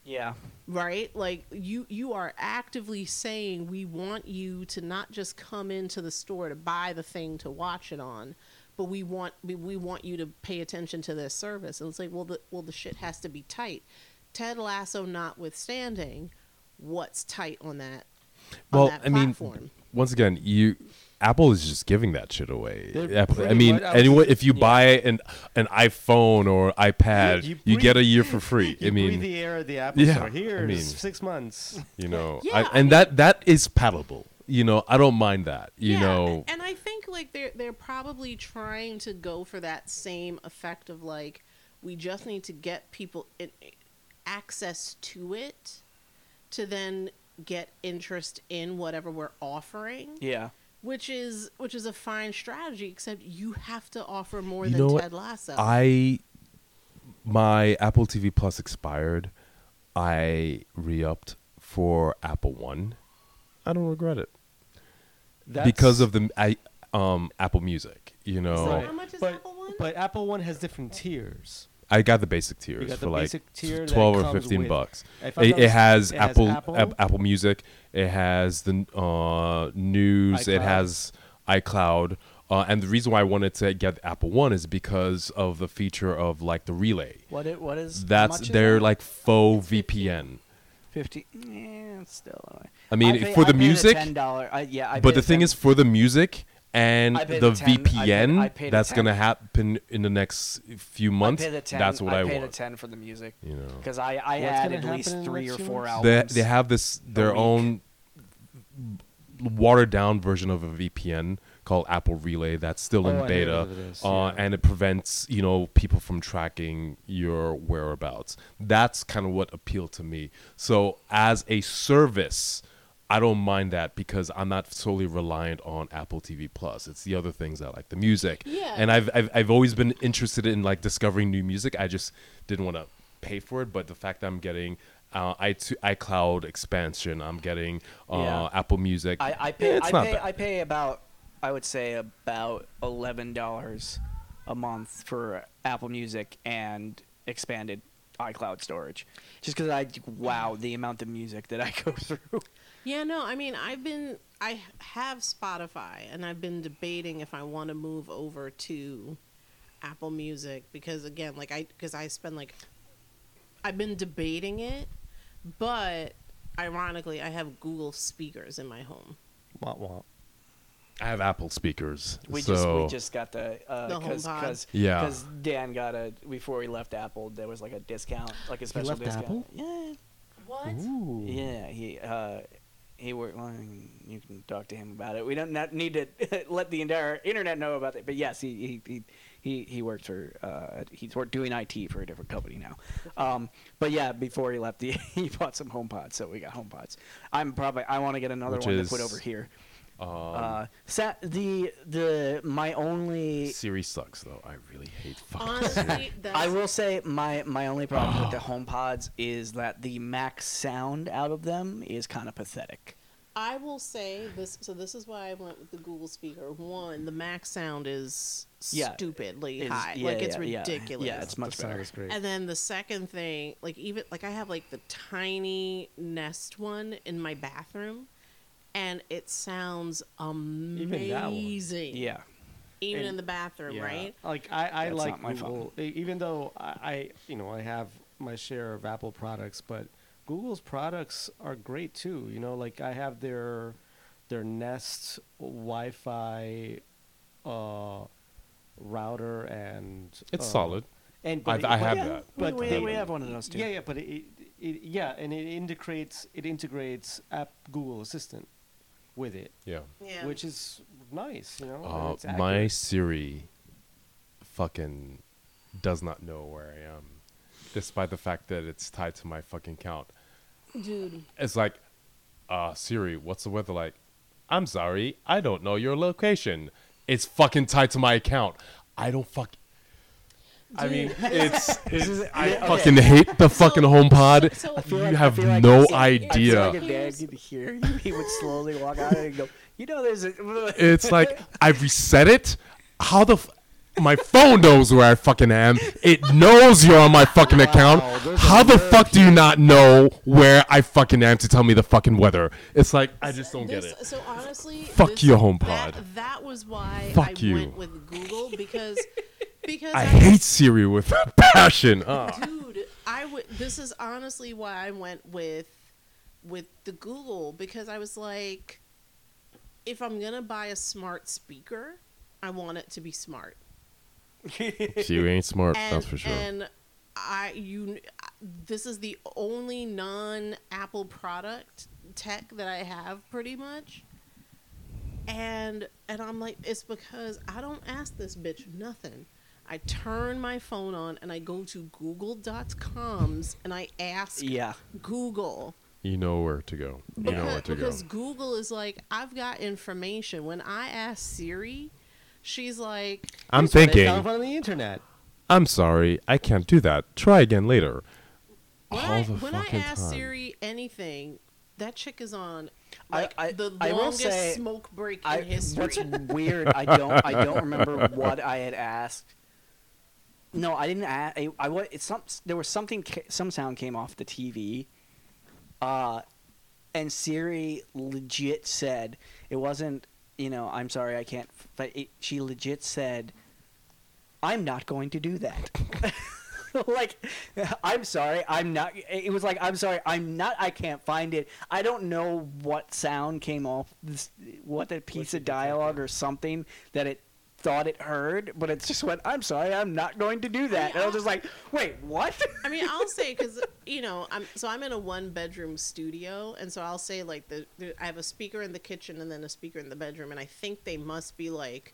Yeah. right? Like you you are actively saying we want you to not just come into the store to buy the thing to watch it on but we want we, we want you to pay attention to this service. And it's like well the well the shit has to be tight. Ted lasso notwithstanding what's tight on that on Well, that I mean, once again, you Apple is just giving that shit away. Apple, I mean, much- anyone just- if you yeah. buy an an iPhone or iPad, You- you, you get a year for free. You I mean, the air of the Apple yeah, Store. Here, I mean- six months. you know, Yeah, I, I and mean- that that is palatable. You know, I don't mind that. You yeah, know, and I think like they're they're probably trying to go for that same effect of like we just need to get people in, access to it to then get interest in whatever we're offering Yeah. Which is which is a fine strategy except you have to offer more You than know what? ted lasso I my Apple TV Plus expired. I re-upped for Apple One. I don't regret it because of the I, um Apple Music. You know, Right. How much is but, Apple One? But Apple One has different tiers. I got the basic tiers for the like tier twelve or fifteen bucks. It, it has it has Apple Apple? Ap- Apple Music. It has the uh, news. It has iCloud. Uh, and the reason why I wanted to get the Apple One is because of the feature of like the relay. What it what is That's their like faux VPN. fifty. Yeah, still. I mean, pay- for the I pay music, ten dollar. Yeah, I but the thing 10 is, for the music and the, the 10 I pay- VPN, I pay that's gonna happen in the next few months. I pay the 10, that's what I, I pay want. the ten for the music You know, because I I What's had gonna at least happen in the three or four months? they albums. they have this their week. own watered down version of a VPN called Apple Relay that's still Oh, in I beta, what it is, uh, yeah. and it prevents you know people from tracking your whereabouts. That's kind of what appealed to me. So as a service. I don't mind that because I'm not solely reliant on Apple TV Plus. It's the other things I like, the music, Yeah. and I've, I've I've always been interested in like discovering new music. I just didn't want to pay for it, but the fact that I'm getting uh, i iCloud expansion, I'm getting uh, Yeah. Apple Music. I, I pay it's I not pay bad. I pay about I would say about eleven dollars a month for Apple Music and expanded iCloud storage. Just because I wow the amount of music that I go through. Yeah, no, I mean, I've been, I have Spotify, and I've been debating if I want to move over to Apple Music because, again, like I, because I spend like, I've been debating it, but ironically, I have Google speakers in my home. Womp womp. I have Apple speakers, We so just we just got the The because HomePod. because Yeah. because Dan got a before we left Apple there was like a discount like a special left discount. Apple? Yeah. What? Ooh. Yeah, he uh, he worked. Well, you can talk to him about it. We don't need to let the entire internet know about it. But yes, he he he he, he works for. Uh, he's work, doing IT for a different company now. Um, but yeah, before he left, he, he bought some HomePods, so we got HomePods. I'm probably I want to get another Which one to put over here. Um, Uh, sa- the the my only Siri sucks though. I really hate fucking Honestly, Siri. that's, I will say my my only problem with the HomePods is that the max sound out of them is kind of pathetic. I will say this. So this is why I went with the Google speaker. One, the max sound is Yeah, stupidly Is- high. yeah, like it's yeah, yeah. ridiculous. Yeah, it's much the better. great. And then the second thing, like even like I have like the tiny Nest one in my bathroom, and it sounds that one. amazing. Yeah. even And- in the bathroom, Yeah. right? Like I, I That's like not my phone. Google, e- even though I, I, you know, I have my share of Apple products, but Google's products are great too. You know, like I have their their Nest Wi-Fi uh, router and It's uh, solid. And I- but I have but- that. But we, they- we have one of those too. Yeah, yeah, but it, it, it yeah, and it integrates it integrates app Google Assistant with it, Yeah. Yeah. which is nice. You know, Uh, it's my. Siri fucking does not know where I am, despite the fact that it's tied to my fucking account. dude. It's like, uh, Siri, what's the weather like? I'm sorry, I don't know your location. It's fucking tied to my account. I don't fuck. I mean, it's. This is, I okay. fucking hate the fucking HomePod. so- I you like- I have feel like no it's- I feel idea. like a dad could hear you. He would slowly walk out and go, "You know, there's a." It's like I reset it. How the f- my phone knows where I fucking am. It knows you're on my fucking account. there's a How the nerve fuck do you not know where I fucking am to tell me the fucking weather? It's like I just don't get This- it. So honestly, Fuck this- your HomePod. That, that was why Fuck I you. went with Google because because I hate Siri with a passion. Ah. dude i would this is honestly why i went with with the google because i was like if I'm gonna buy a smart speaker, I want it to be smart. you ain't smart, and, that's for sure. And I you this is the only non Apple product tech that I have pretty much. And and I'm like it's because I don't ask this bitch nothing. I turn my phone on and I go to google.coms and I ask yeah. Google you know where to go. You know where to go. because Google is like, I've got information. When I ask Siri, she's like, I'm Here's what I thinking, found on the internet. I'm sorry, I can't do that. Try again later. when All I the when I ask time. Siri anything, that chick is on like I- the I will longest say, smoke break in I, history. what's weird, I don't, I don't remember what I had asked. No, I didn't ask. I, I wa- it's some. There was something. Some sound came off the TV. Uh, and Siri legit said it wasn't. You know, I'm sorry, I can't. But it, she legit said, "I'm not going to do that." like, I'm sorry, I'm not. It was like, I'm sorry, I'm not. I can't find it. I don't know what sound came off this, what a piece she of dialogue or something that it thought it heard, but it just went, I'm sorry, I'm not going to do that. And I was just like, wait, what? I mean, I'll say because you know, I'm so I'm in a one bedroom studio, and so I'll say like the, the I have a speaker in the kitchen and then a speaker in the bedroom, and I think they must be like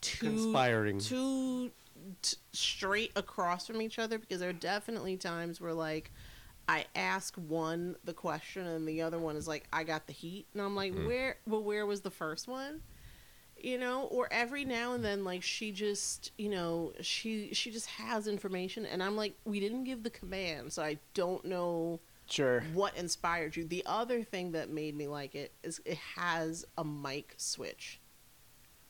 two Conspiring. two t- straight across from each other because there are definitely times where like I ask one the question and the other one is like I got the heat, and I'm like, mm-hmm. where? Well, where was the first one? You know or every now and then like she just you know she she just has information and i'm like we didn't give the command so i don't know Sure. what inspired you the other thing that made me like it is it has a mic switch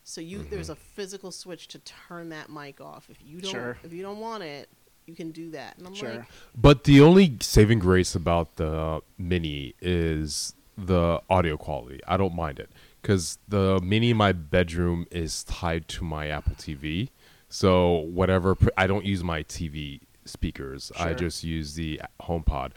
so you mm-hmm. there's a physical switch to turn that mic off if you don't Sure. if you don't want it you can do that and i'm Sure. like But the only saving grace about the Mini is the audio quality. I don't mind it because the Mini in my bedroom is tied to my Apple TV. So whatever, pr- I don't use my TV speakers. I just use the HomePod,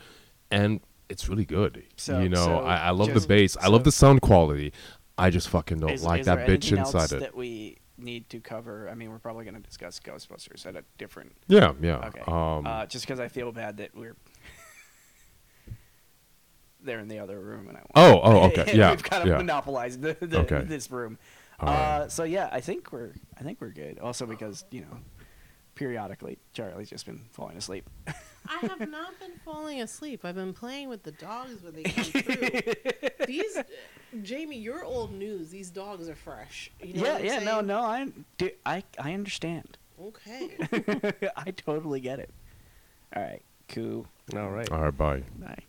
and it's really good. So- you know, so I, I love the just- bass. I love the sound quality. I just fucking don't is, like is that bitch inside else it. that we need to cover? I mean, we're probably going to discuss Ghostbusters at a different. yeah, yeah. Okay. Um, uh, just because I feel bad that we're. They're in the other room, and I. Want Oh, oh, okay, yeah, We've kind of yeah. monopolized the, the, Okay. this room. All uh. So yeah, I think we're I think we're good. Also because you know, periodically Charlie's just been falling asleep. I have not been falling asleep. I've been playing with the dogs when they come through. These, Jaime, you're old news. These dogs are fresh. You know yeah, what I'm yeah, no, no, I, do, I, I understand. Okay. I totally get it. All right, cool. All right. all right, bye. Bye.